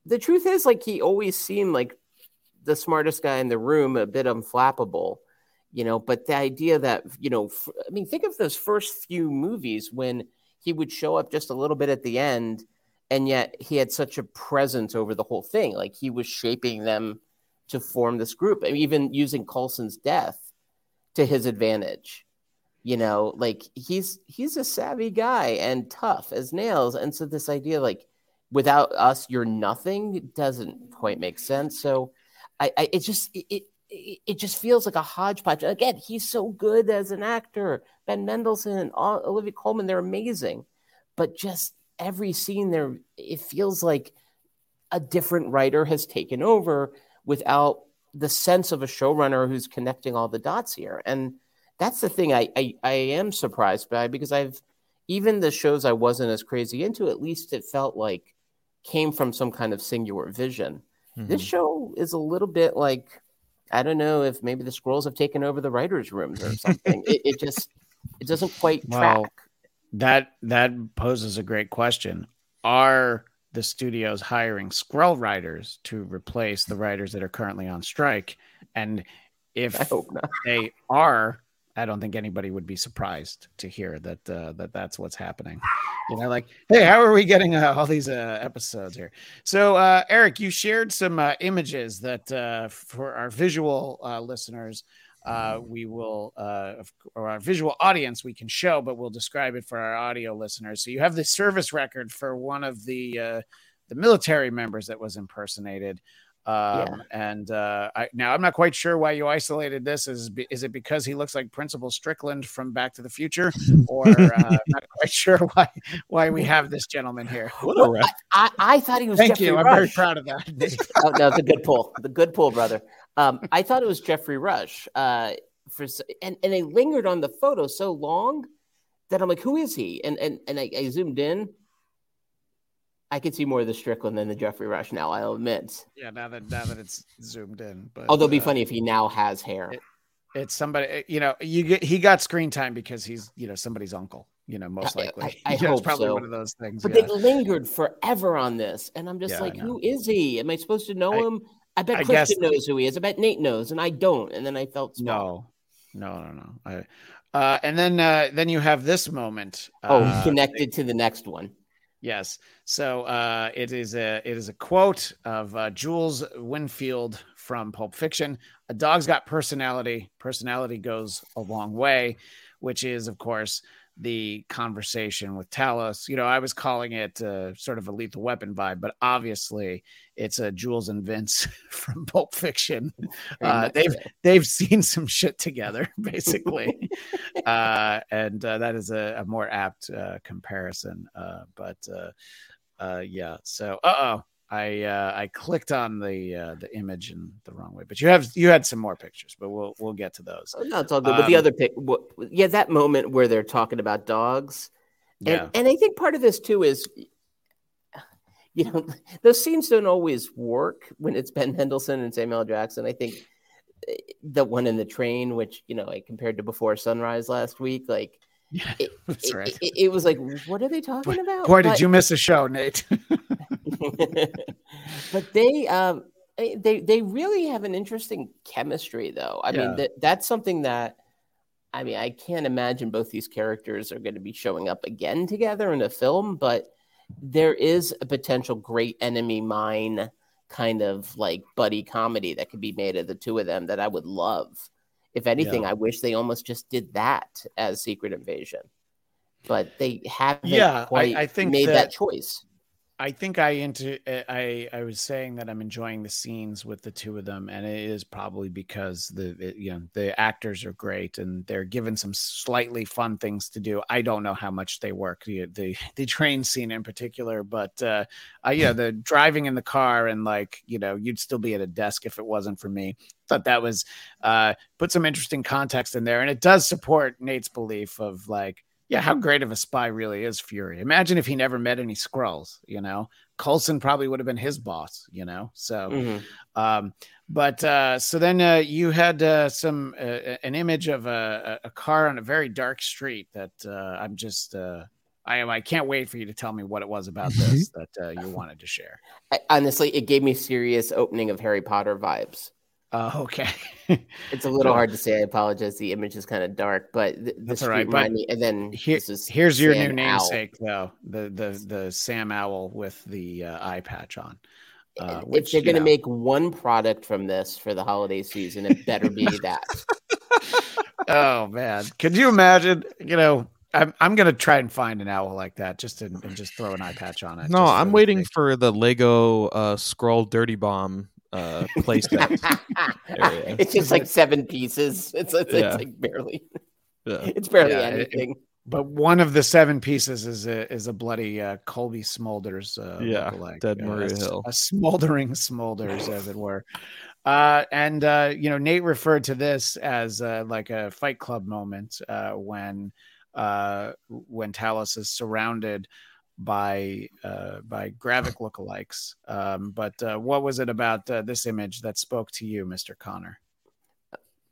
the truth is, like, he always seemed like the smartest guy in the room, a bit unflappable you know but the idea that you know I mean think of those first few movies when he would show up just a little bit at the end and yet he had such a presence over the whole thing like he was shaping them to form this group and even using Coulson's death to his advantage you know like he's he's a savvy guy and tough as nails and so this idea like without us you're nothing doesn't quite make sense so i, I it just it, it just feels like a hodgepodge. Again, he's so good as an actor. Ben Mendelsohn, and Olivia Colman, they're amazing. But just every scene there, it feels like a different writer has taken over without the sense of a showrunner who's connecting all the dots here. And that's the thing I, I, I am surprised by because I've even the shows I wasn't as crazy into, at least it felt like came from some kind of singular vision. Mm-hmm. This show is a little bit like I don't know if maybe the Skrulls have taken over the writers' rooms or something. it, it, <laughs> just it doesn't quite well, track. That that poses a great question. Are the studios hiring Skrull writers to replace the writers that are currently on strike? And if they are, I don't think anybody would be surprised to hear that uh, that that's what's happening. You know, like, hey, how are we getting uh, all these uh, episodes here? So, uh, Eric, you shared some uh, images that uh, for our visual listeners we will, or our visual audience, we can show, but we'll describe it for our audio listeners. So you have the service record for one of the the military members that was impersonated. Um, yeah. And uh, I, now I'm not quite sure why you isolated this. Is is it because he looks like Principal Strickland from Back to the Future, or uh, I'm not <laughs> quite sure why why we have this gentleman here? Well, I, I, I, thought he was. Thank Geoffrey you. Rush. I'm very proud of that. <laughs> oh, no, it's a good pull. The good pull, brother. Um, I thought it was Geoffrey Rush. Uh, for and and they lingered on the photo so long that I'm like, who is he? And and and I, I zoomed in I could see more of the Strickland than the Geoffrey Rush now. I'll admit. Yeah, now that now that it's zoomed in, but although it'd be uh, funny if he now has hair. It, it's somebody, you know, you get he got screen time because he's you know somebody's uncle. You know, most likely. I, <laughs> I, I hope probably so. one of those things. But yeah. they lingered forever on this, and I'm just yeah, like, who is he? Am I supposed to know him? I bet Christian knows who he is. I bet Nate knows, and I don't. And then I felt small. no, no, no, no. I, uh, and then uh, then you have this moment. Oh, uh, connected to the next one. Yes. So uh, it is a it is a quote of uh, Jules Winfield from Pulp Fiction. A dog's got personality. Personality goes a long way, which is, of course, the conversation with Talos. You know, I was calling it uh, sort of a lethal weapon vibe, but obviously it's a Jules and Vince <laughs> from Pulp Fiction. Uh, they've they've seen some shit together, <laughs> basically, uh, and uh, that is a, a more apt uh, comparison. Uh, but yeah, so uh oh. I uh, I clicked on the uh, the image in the wrong way, but you have you had some more pictures, but we'll we'll get to those. Oh, no, it's all good. Um, but the um, other pic, yeah, that moment where they're talking about dogs, and, yeah. and I think part of this too is, you know, <laughs> those scenes don't always work when it's Ben Mendelsohn and Samuel Jackson. I think eh, the one in the train, which you know, I compared to Before Sunrise last week, like yeah, it, <laughs> that's right. It, it, was like, what are they talking boy, about? Boy, did you miss a show, Nate? <laughs> <laughs> but they, um, eh, they, they really have an interesting chemistry, though. I yeah. mean, that that's something that, I mean, I can't imagine both these characters are going to be showing up again together in a film, but there is a potential great enemy mine kind of like buddy comedy that could be made of the two of them that I would love. If anything, yeah. I wish they almost just did that as Secret Invasion, but they haven't yeah, quite I, I think made that, that choice. I think I into eh, I I was saying that I'm enjoying the scenes with the two of them, and it is probably because the it, you know the actors are great and they're given some slightly fun things to do. I don't know how much they work the the, <laughs> the train scene in particular, but uh, uh, yeah, the driving in the car and like you know you'd still be at a desk if it wasn't for me. Thought that was uh, put some interesting context in there, and it does support Nate's belief of like yeah, how great of a spy really is Fury. Imagine if he never met any Skrulls, you know. Coulson probably would have been his boss, you know. So, mm-hmm. um, but uh, so then uh, you had uh, some uh, an image of a, a, car on a very dark street that uh, I'm just uh, I am I can't wait for you to tell me what it was about this that uh, you wanted to share. I, honestly, it gave me serious opening of Harry Potter vibes. Uh, okay. <laughs> it's a little hard to say. I apologize. The image is kind of dark, but the, the That's all right. But me, and then here, here's your new namesake, Owl. though the the the Sam Owl with the uh, eye patch on. Uh, which, if they're going to make one product from this for the holiday season, it better be that. <laughs> oh man, could you imagine? You know, I'm I'm gonna try and find an owl like that just to, and just throw an eye patch on it. No, I'm waiting for the Lego uh, Skrull Dirty Bomb uh playset <laughs> area. It's just like seven pieces. It's it's, yeah. it's like barely. Yeah. It's barely yeah, anything. It, but one of the seven pieces is a is a bloody uh, Cobie Smulders. Uh, yeah, like dead uh, Maria Hill, a smoldering Smulders, as it were. Uh, and uh, you know, Nate referred to this as uh, like a Fight Club moment uh, when uh, when Talos is surrounded by uh, by Gravik lookalikes. Um, but uh, what was it about uh, this image that spoke to you, Mister Conner?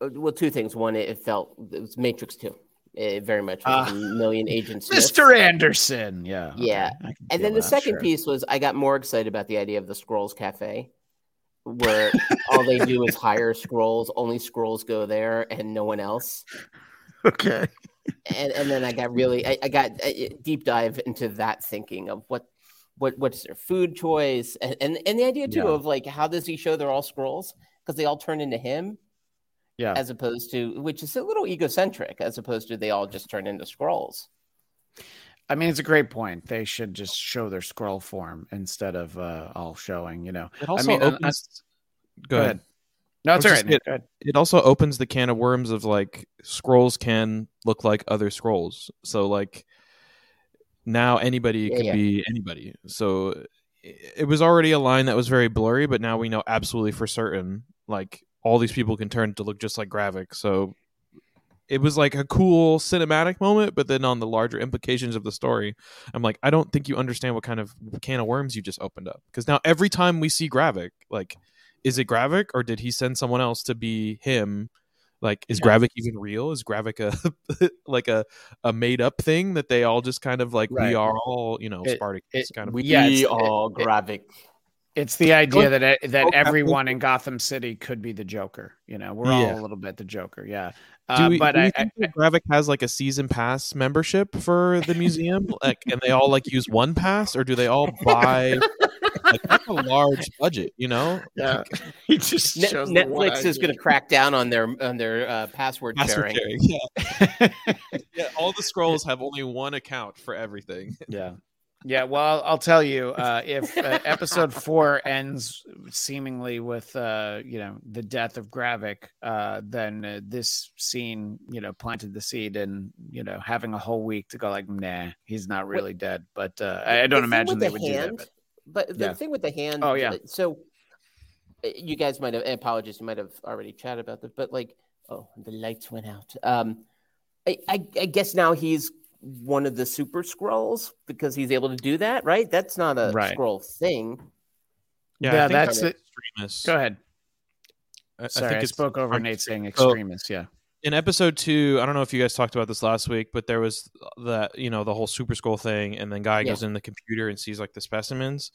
Uh, well, two things. One, it felt it was Matrix Two. It very much uh, a million agents. <laughs> Mr. Anderson, yeah, yeah. Okay. And then the that, second sure. piece was I got more excited about the idea of the Skrulls Cafe, where all they do is <laughs> hire Skrulls. Only Skrulls go there, and no one else. Okay and and then I got really I, I got a deep dive into that thinking of what what what's their food choice and and, and the idea too yeah. of like how does he show they're all Skrulls because they all turn into him Yeah. as opposed to which is a little egocentric, as opposed to they all just turn into Skrulls. I mean, it's a great point. They should just show their Skrull form instead of uh, all showing. You know, It also mean, and I- opens. go, ahead. No, it's I all right. just Nick. It also opens the can of worms of like Skrulls can look like other Skrulls. So like now anybody Yeah, could yeah. be anybody. So it it was already a line that was very blurry, but now we know absolutely for certain like all these people can turn to look just like Gravik. So it was like a cool cinematic moment, but then on the larger implications of the story, I'm like, I don't think you understand what kind of can of worms you just opened up. Because now every time we see Gravik, like, is it Gravik or did he send someone else to be him? Like, is Yeah. Gravik even real? Is Gravik a <laughs> like a a made up thing that they all just kind of like Right. we are all you know It- Spartacus it- kind of We Yeah, it's- all it- it- Gravik. It's the idea that that Okay. everyone in Gotham City could be the Joker. You know, we're Yeah. all a little bit the Joker. Yeah. Do Uh, we, but do I, I, think that Gravik has like a season pass membership for the museum? like, and they all like use one pass, or do they all <laughs> buy? Like, that's a large budget, you know. yeah, <laughs> he just Net- shows the one Netflix is going to crack down on their on their uh, password Password sharing. sharing, Yeah. <laughs> yeah, all the Skrulls have only one account for everything. <laughs> Yeah. Yeah, well, I'll tell you, uh, if uh, episode four ends seemingly with, uh, you know, the death of Gravik, uh, then uh, this scene, you know, planted the seed and, you know, having a whole week to go like, nah, he's not really dead. But uh, I, I don't thing imagine with they the would hand, do that. But the Yeah. thing with the hand, Oh, yeah. So uh, you guys might have apologies. You might have already chatted about this, but like, oh, the lights went out. Um, I, I, I guess now he's one of the super Skrulls because he's able to do that, right? That's not a Right. Skrull thing. Yeah, Yeah, that's I'm it. extremist. Go ahead. I, I Sorry, I, think it's spoke over I'm- Nate saying so- extremists. Yeah. In episode two, I don't know if you guys talked about this last week, but there was that you know the whole super Skrull thing, and then guy Yeah. goes in the computer and sees like the specimens.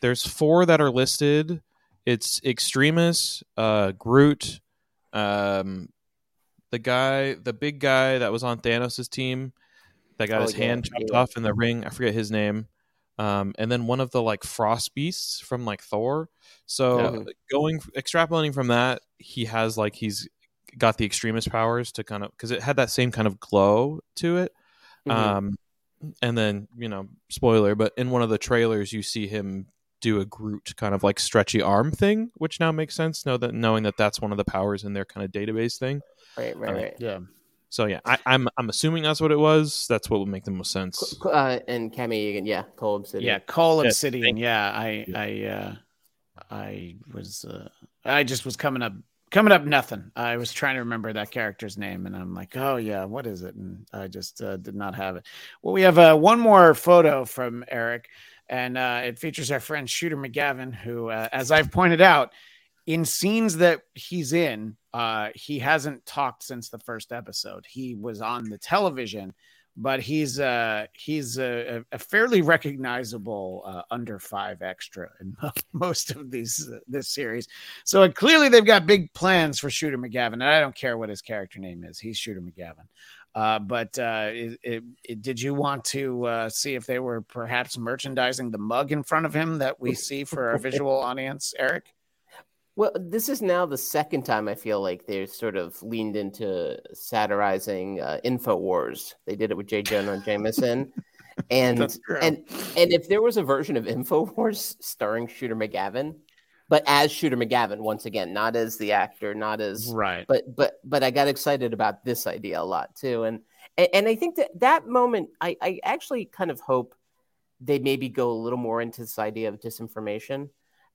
There's four that are listed. It's Extremis, uh, Groot, um, the guy, the big guy that was on Thanos' team, that got Oh, his yeah, hand chopped yeah. off in the ring. I forget his name. Um, and then one of the like frost beasts from like Thor. So going extrapolating from that, he has like he's got the Extremis powers to kind of because it had that same kind of glow to it. Mhm. Um, and then you know, spoiler, but in one of the trailers, you see him do a Groot kind of like stretchy arm thing, which now makes sense. Know that knowing that that's one of the powers in their kind of database thing. right, right, uh, right. Yeah. So yeah, I, I'm I'm assuming that's what it was. That's what would make the most sense. Uh, and Cami yeah, Cull Obsidian. Yeah, Cull Yeah, Obsidian. thank- Yeah, I, I, uh, I was, uh, I just was coming up, coming up nothing. I was trying to remember that character's name, and I'm like, oh yeah, what is it? And I just uh, did not have it. Well, we have uh, one more photo from Eric, and uh, it features our friend Shooter McGavin, who, uh, as I've pointed out, in scenes that he's in, uh, he hasn't talked since the first episode. He was on the television but he's uh he's a, a fairly recognizable uh, under five extra in <laughs> most of these uh, this series. So clearly they've got big plans for shooter mcgavin and i don't care what his character name is. He's shooter mcgavin. Uh, but uh, it, it, it- did you want to uh, see if they were perhaps merchandising the mug in front of him that we see for our visual audience, Eric? Well, this is now the second time I feel like they're sort of leaned into satirizing uh, Infowars. They did it with Jay Jonah <laughs> and Jameson. And and and if there was a version of Infowars starring Shooter McGavin, but as Shooter McGavin once again, not as the actor, not as Right. but but but I got excited about this idea a lot too, and and, and I think that that moment, I I actually kind of hope they maybe go a little more into this idea of disinformation,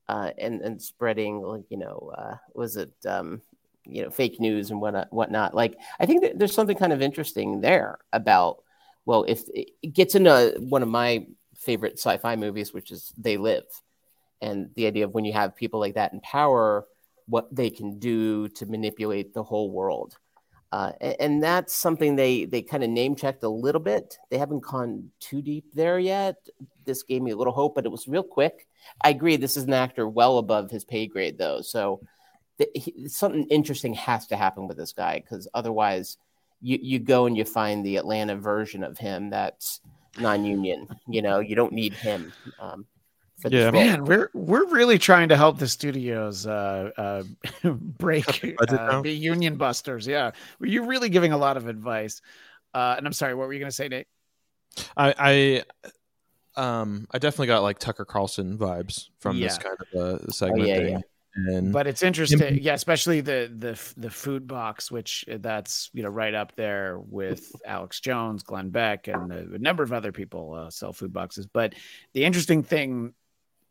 uh, and and spreading like you know uh, was it um, you know fake news and whatnot whatnot. Like I think that there's something kind of interesting there about well if it gets into one of my favorite sci-fi movies, which is They Live, and the idea of when you have people like that in power what they can do to manipulate the whole world. Uh, and, that's something they they kind of name checked a little bit. They haven't gone too deep there yet. This gave me a little hope, but it was real quick. I agree. This is an actor well above his pay grade, though. So he, something interesting has to happen with this guy because otherwise, you you go and you find the Atlanta version of him that's non-union. You know, you don't need him. Um, for this Yeah, role. Man, we're we're really trying to help the studios uh, uh, <laughs> break budget uh, down. be union busters. Yeah, you're really giving a lot of advice. Uh, and I'm sorry, what were you going to say, Nate? I, I, um, I definitely got like Tucker Carlson vibes from this kind of a segment yeah, thing. And But it's interesting, yeah, especially the the the food box, which uh, that's you know right up there with Alex Jones, Glenn Beck, and a, a number of other people uh, sell food boxes. But the interesting thing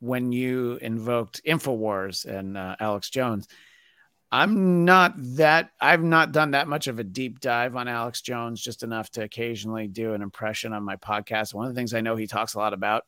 when you invoked Infowars and uh, Alex Jones, I'm not that I've not done that much of a deep dive on Alex Jones, just enough to occasionally do an impression on my podcast. One of the things I know he talks a lot about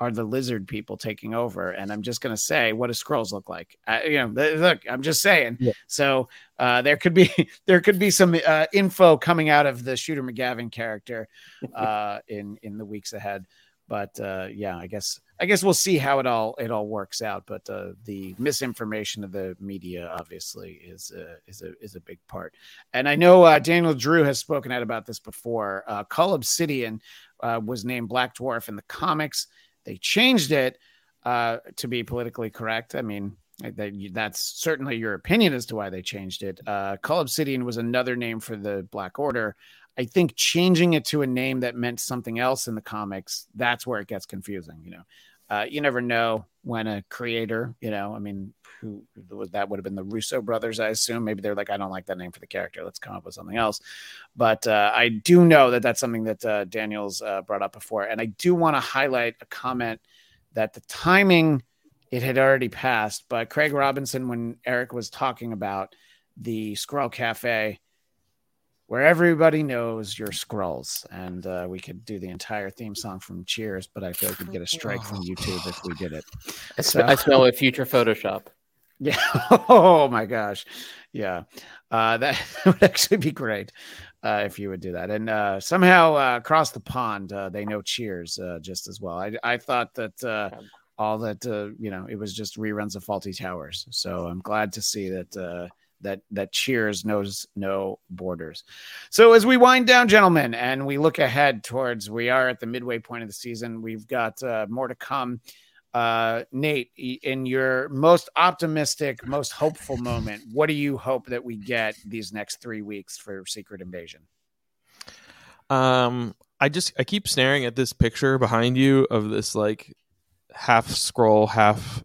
are the lizard people taking over. And I'm just going to say, what do Skrulls look like? I, you know, th- look, I'm just saying. Yeah. So uh, there could be <laughs> there could be some uh, info coming out of the Shooter McGavin character <laughs> uh, in in the weeks ahead. But uh, yeah, I guess I guess we'll see how it all it all works out. But uh, the misinformation of the media obviously is uh, is a is a big part. And I know uh, Daniel Drew has spoken out about this before. Uh, Obsidian uh, was named Black Dwarf in the comics. They changed it uh, to be politically correct. I mean, that, that's certainly your opinion as to why they changed it. Uh, Obsidian was another name for the Black Order. I think changing it to a name that meant something else in the comics, that's where it gets confusing. You know, uh, you never know when a creator, you know, I mean, who that would have been the Russo brothers, I assume. Maybe they're like, I don't like that name for the character. Let's come up with something else. But uh, I do know that that's something that uh, Daniel's uh, brought up before. And I do want to highlight a comment that the timing, it had already passed, but Craig Robinson, when Eric was talking about the Squirrel Cafe, where everybody knows your Skrulls, and uh, we could do the entire theme song from Cheers, but I feel like we'd get a strike from <laughs> YouTube if we did it. I, sm- So- I smell a future Photoshop. <laughs> Yeah. Oh my gosh. Yeah. Uh, that <laughs> would actually be great uh, if you would do that. And uh, somehow uh, across the pond, uh, they know Cheers uh, just as well. I, I thought that uh, all that uh, you know it was just reruns of Fawlty Towers. So I'm glad to see that. That that cheers knows no borders. So as we wind down, gentlemen, and we look ahead towards we are at the midway point of the season. We've got uh, more to come. Uh, Nate, in your most optimistic, most hopeful moment, what do you hope that we get these next three weeks for Secret Invasion? Um, I just I keep staring at this picture behind you of this like half Skrull, half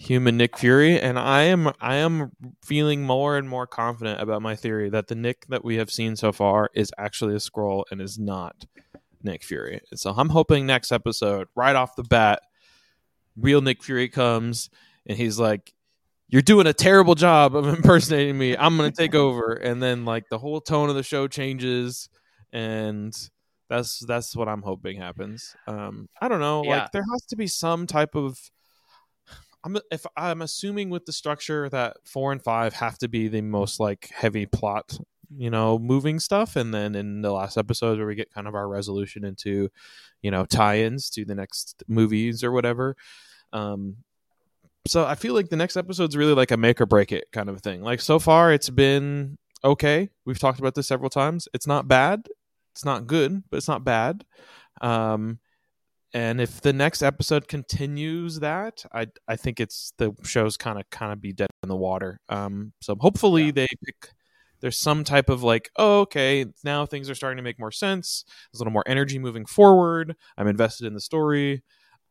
human Nick Fury, and I am I am feeling more and more confident about my theory that the Nick that we have seen so far is actually a Skrull and is not Nick Fury. So I'm hoping next episode, right off the bat, real Nick Fury comes and he's like, You're doing a terrible job of <laughs> impersonating me. I'm gonna take over. And then like the whole tone of the show changes and that's that's what I'm hoping happens. Um I don't know, Yeah. like there has to be some type of I'm if I'm assuming with the structure that 4 and 5 have to be the most like heavy plot you know moving stuff and then in the last episode where we get kind of our resolution into you know tie-ins to the next movies or whatever um so i feel like the next episode's really like a make or break it kind of thing. Like so far it's been okay. We've talked about this several times. It's not bad. It's not good but it's not bad. Um and if the next episode continues that i i think it's the show's kind of kind of be dead in the water. Um so hopefully Yeah. they pick there's some type of like oh okay now things are starting to make more sense there's a little more energy moving forward i'm invested in the story.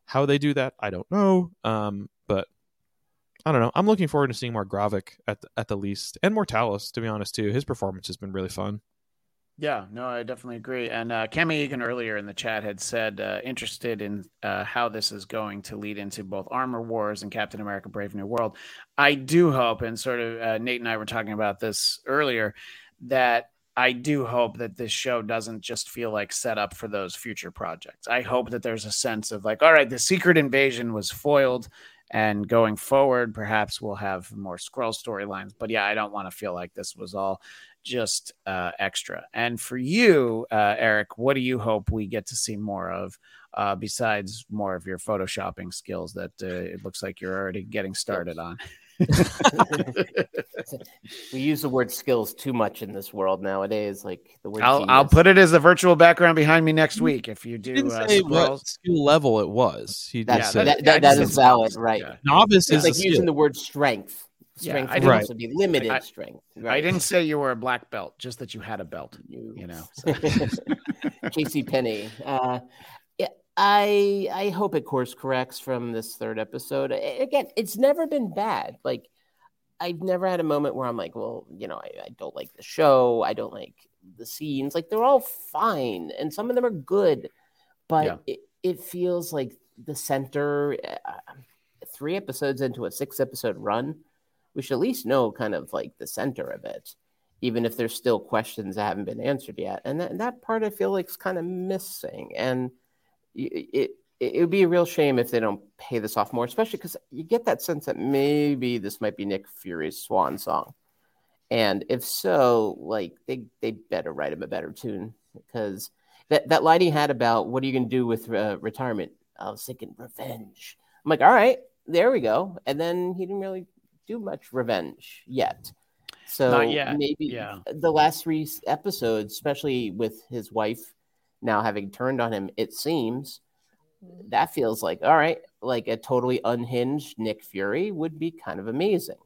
How they do that i don't know um but i don't know i'm looking forward to seeing more gravik at the, at the least and more talos to be honest too. His performance has been really fun Yeah, no, I definitely agree. And uh, Cami Egan earlier in the chat had said uh, interested in uh, how this is going to lead into both Armor Wars and Captain America: Brave New World. I do hope, and sort of uh, Nate and I were talking about this earlier, that I do hope that this show doesn't just feel like set up for those future projects. I hope that there's a sense of like, all right, the Secret Invasion was foiled. And going forward, perhaps we'll have more Skrull storylines. But yeah, I don't want to feel like this was all just uh, extra. And for you, uh, Eric, what do you hope we get to see more of uh, besides more of your photoshopping skills that uh, it looks like you're already getting started on? <laughs> we use the word skills too much in this world nowadays. Like the word. I'll I'll put it as the virtual background behind me next week if you do. didn't Uh, say what skill level it was. He That's, just Yeah, said that, I that, that just valid, right? Yeah. novice It's is like a using skill. the word strength. Yeah, Strength I can didn't- also be limited I- strength. I didn't say you were a black belt, just that you had a belt. <laughs> You, You know. so. <laughs> JC Penney. Uh, yeah, I I hope it course corrects from this third episode. Again, it's never been bad. Like I've never had a moment where I'm like, well, you know, I, I don't like the show. I don't like the scenes. Like they're all fine, and some of them are good, but Yeah. it, it feels like the center. Uh, three episodes into a six episode run, we should at least know kind of like the center of it even if there's still questions that haven't been answered yet. And that, that part I feel like is kind of missing. And it, it it would be a real shame if they don't pay this off more, especially because you get that sense that maybe this might be Nick Fury's swan song. And if so, like they they better write him a better tune because that that line he had about what are you going to do with uh, retirement? I was thinking revenge. I'm like, all right, there we go. And then he didn't really do much revenge yet. So yet, maybe yeah. the last three episodes, especially with his wife now having turned on him, it seems that feels like all right, like a totally unhinged Nick Fury would be kind of amazing.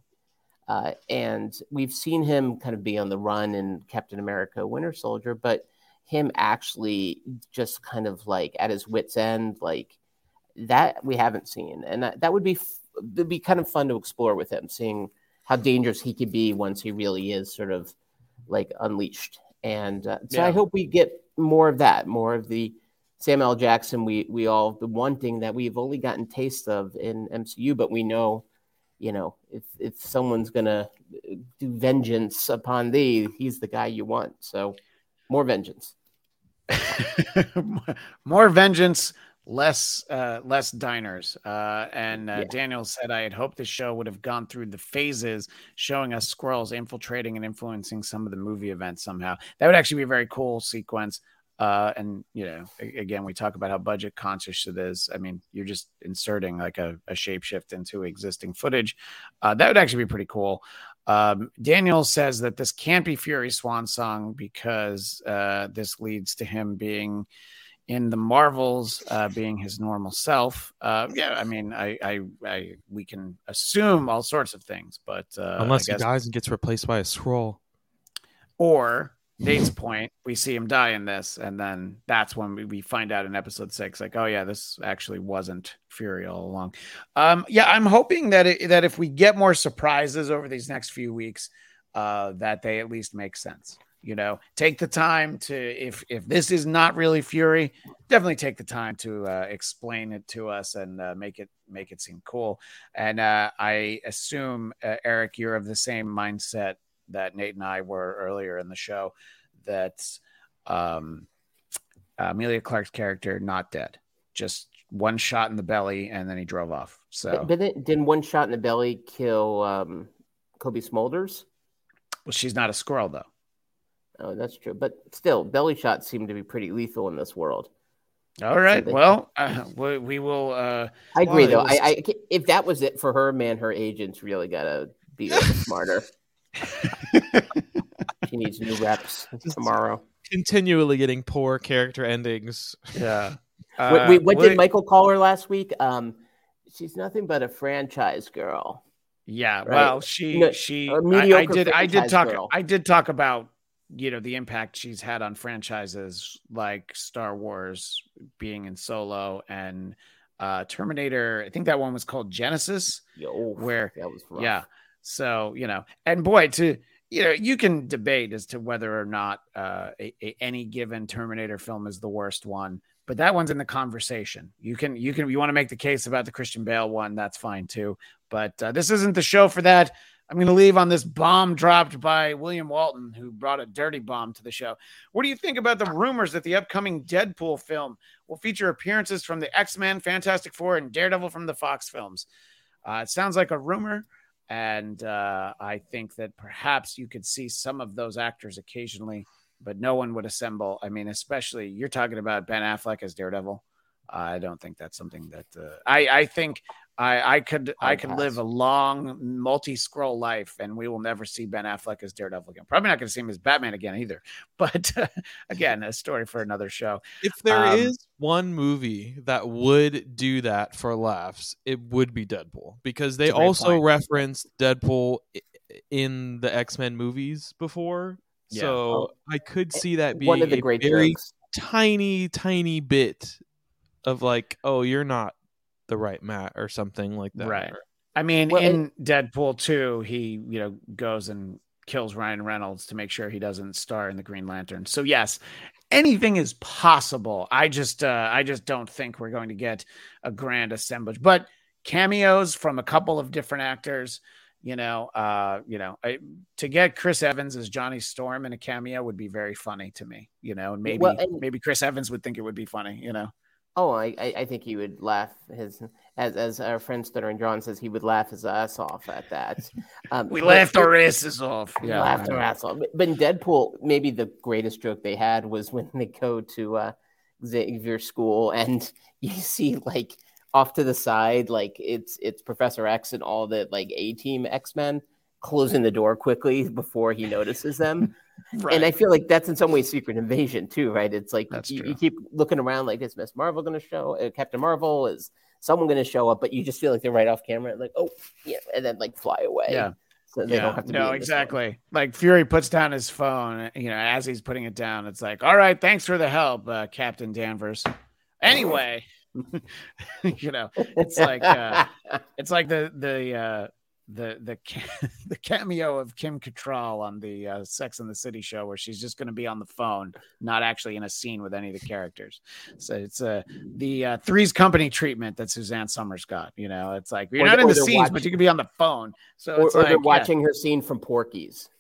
Uh, and we've seen him kind of be on the run in Captain America: Winter Soldier, but him actually just kind of like at his wits' end, like that we haven't seen, and that, that would be f- would be kind of fun to explore with him, seeing how dangerous he could be once he really is sort of like unleashed. And uh, so I hope we get more of that, more of the Samuel L. Jackson we we all been wanting that we've only gotten taste of in MCU, but we know, you know, if if someone's gonna do vengeance upon thee, he's the guy you want. So more vengeance. <laughs> more vengeance less uh less diners uh and uh, Yeah. daniel said i had hoped the show would have gone through the phases showing us Skrulls infiltrating and influencing some of the movie events somehow. That would actually be a very cool sequence uh and you know again we talk about how budget conscious it is. I mean you're just inserting like a, a shapeshift into existing footage. Uh that would actually be pretty cool. Um, Daniel says that this can't be Fury's swan song because uh, this leads to him being in the Marvels, uh, being his normal self. Uh, yeah, I mean, I, I, I, we can assume all sorts of things, but uh, Unless I he dies and gets replaced by a Skrull. or Nate's point, we see him die in this, and then that's when we, we find out in episode six, like, oh yeah, this actually wasn't Fury all along. Um, yeah, I'm hoping that it, that if we get more surprises over these next few weeks, uh, that they at least make sense. You know, take the time to if if this is not really Fury, definitely take the time to uh, explain it to us and uh, make it make it seem cool. And uh, I assume uh, Eric, you're of the same mindset that Nate and I were earlier in the show that um, Emilia Clarke's character not dead, just one shot in the belly, and then he drove off. So, But, but didn't one shot in the belly kill um, Cobie Smulders well, she's not a Skrull though. Oh, that's true. But still, belly shots seem to be pretty lethal in this world. All right, they- well, uh, we, we will. Uh, I agree, Well, though. it I, I if that was it for her, man, her agents really gotta be smarter. <laughs> She needs new reps tomorrow. Continually getting poor character endings. yeah. <laughs> Uh, wait, what did Michael call her last week? Um, she's nothing but a franchise girl. Yeah, Right. well, she No, she I, I did I did talk girl. I did talk about you know the impact she's had on franchises like Star Wars being in Solo and uh Terminator. I think that one was called Genesis. Yo, Where- that was rough. Yeah. So, you know, and boy, to you know, you can debate as to whether or not uh, a, a- any given Terminator film is the worst one, but that one's in the conversation. You can, you can, you want to make the case about the Christian Bale one, that's fine too. But uh, this isn't the show for that. I'm going to leave on this bomb dropped by William Walton, who brought a dirty bomb to the show. What do you think about the rumors that the upcoming Deadpool film will feature appearances from the X Men, Fantastic Four, and Daredevil from the Fox films? Uh, it sounds like a rumor and uh, I think that perhaps you could see some of those actors occasionally, but no one would assemble. I mean, especially you're talking about Ben Affleck as Daredevil. I don't think that's something that uh, I, I think I, I could I could live a long multi-Skrull life, and we will never see Ben Affleck as Daredevil again. Probably not going to see him as Batman again either. <laughs> But again, a story for another show. If there is Um, one movie that would do that for laughs, it would be Deadpool because they That's a great also point. referenced Deadpool in the X Men movies before. Yeah. So I could see that being One of the a great very jokes. tiny, tiny bit of like, oh, you're not the right Matt or something like that. Right. I mean, Well, in Deadpool 2, he, you know, goes and kills Ryan Reynolds to make sure he doesn't star in the Green Lantern. So yes, anything is possible. I just uh I just don't think we're going to get a grand assemblage. But cameos from a couple of different actors, you know, uh, you know, I, to get Chris Evans as Johnny Storm in a cameo would be very funny to me, you know, and maybe Well, and- maybe Chris Evans would think it would be funny, you know. Oh, I, I I think he would laugh his as as our friend Stuttering John says he would laugh his ass off at that. Um, We laughed our asses off. We laughed our ass off. But- But in Deadpool, maybe the greatest joke they had was when they go to uh, Xavier School and <laughs> you see like off to the side, like it's it's Professor X and all the like A Team X Men closing the door quickly before he notices them. Right. <laughs> And I feel like that's in some ways Secret Invasion too, right? It's like you, you keep looking around, like is Miss Marvel going to show? Uh, Captain Marvel is someone going to show up? But you just feel like they're right off camera, like oh yeah, and then like fly away. Yeah. so they don't have to. no, in this one. exactly. Like Fury puts down his phone, you know, as he's putting it down, it's like, all right, thanks for the help, uh, Captain Danvers. Anyway, <laughs> you know, it's like uh, it's like the the uh, the the <laughs> the cameo of Kim Cattrall on the uh, Sex and the City show, where she's just going to be on the phone, not actually in a scene with any of the characters. So it's uh, the uh, Three's Company treatment that Suzanne Somers got. You know, it's like you're Or not the- in the scenes, but you can be on the phone. So or, it's or like they're yeah. watching her scene from Porky's. <laughs>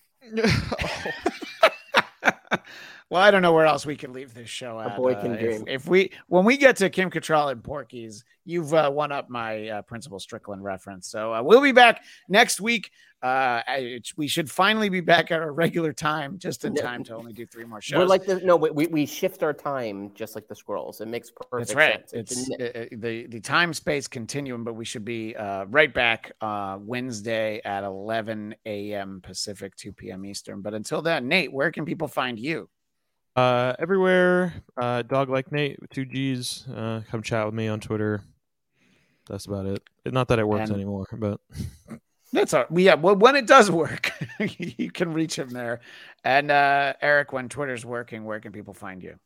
<laughs> Well, I don't know where else we could leave this show at. boy uh, can if, dream. if we when we get to Kim Cattrall and Porky's, you've uh, won up my uh, Principal Strickland reference. So uh, we'll be back next week. Uh, I, we should finally be back at our regular time, just in time to only do three more shows. We're like the no, we, we shift our time just like the Skrulls. It makes perfect That's right. sense. It's a- uh, uh, the the time space continuum, but we should be uh, right back uh, Wednesday at 11 a.m. Pacific, 2 p.m. Eastern. But until then, Nate, where can people find you? Uh, everywhere, uh, dog like Nate with two G's. Uh, come chat with me on Twitter. That's about it. Not that it works And- anymore, but <laughs> That's all. Yeah, well, when it does work, <laughs> you can reach him there. And uh, Eric, when Twitter's working, where can people find you?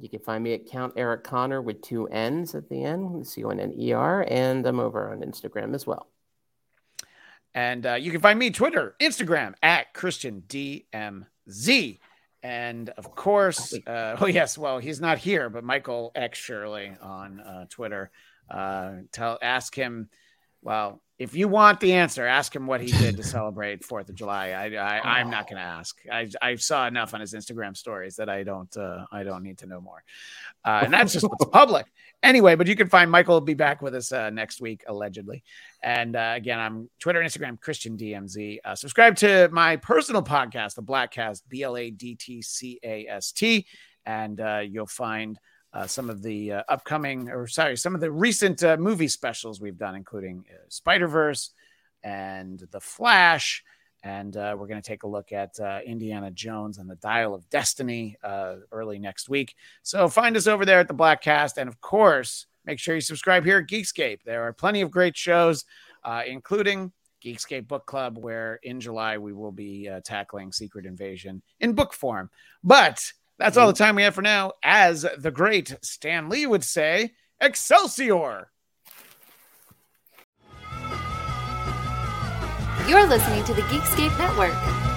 You can find me at Count Eric Conner with two N's at the end, C O N N E R, and I'm over on Instagram as well. And uh, you can find me Twitter, Instagram at Christian DMZ. And of course, uh, <laughs> oh yes, well he's not here, but Michael X Shirley on uh, Twitter. Uh, tell ask him. Well, if you want the answer, ask him what he did to <laughs> celebrate Fourth of July. I, I I'm not going to ask. I I saw enough on his Instagram stories that I don't uh, I don't need to know more. Uh, and that's just what's <laughs> public anyway. But you can find Michael will be back with us uh, next week allegedly. And uh, again, I'm Twitter and Instagram, Christian DMZ. Uh, subscribe to my personal podcast, The Bladtcast, B L A D T C A S T. And uh, you'll find uh, some of the uh, upcoming, or sorry, some of the recent uh, movie specials we've done, including Spider Verse and The Flash. And we're going to take a look at Indiana Jones and the Dial of Destiny early next week. So find us over there at the Bladtcast. And of course, make sure you subscribe here at Geekscape. There are plenty of great shows, uh, including Geekscape Book Club, where in July we will be uh, tackling Secret Invasion in book form. But that's all the time we have for now. As the great Stan Lee would say, Excelsior! You're listening to the Geekscape Network.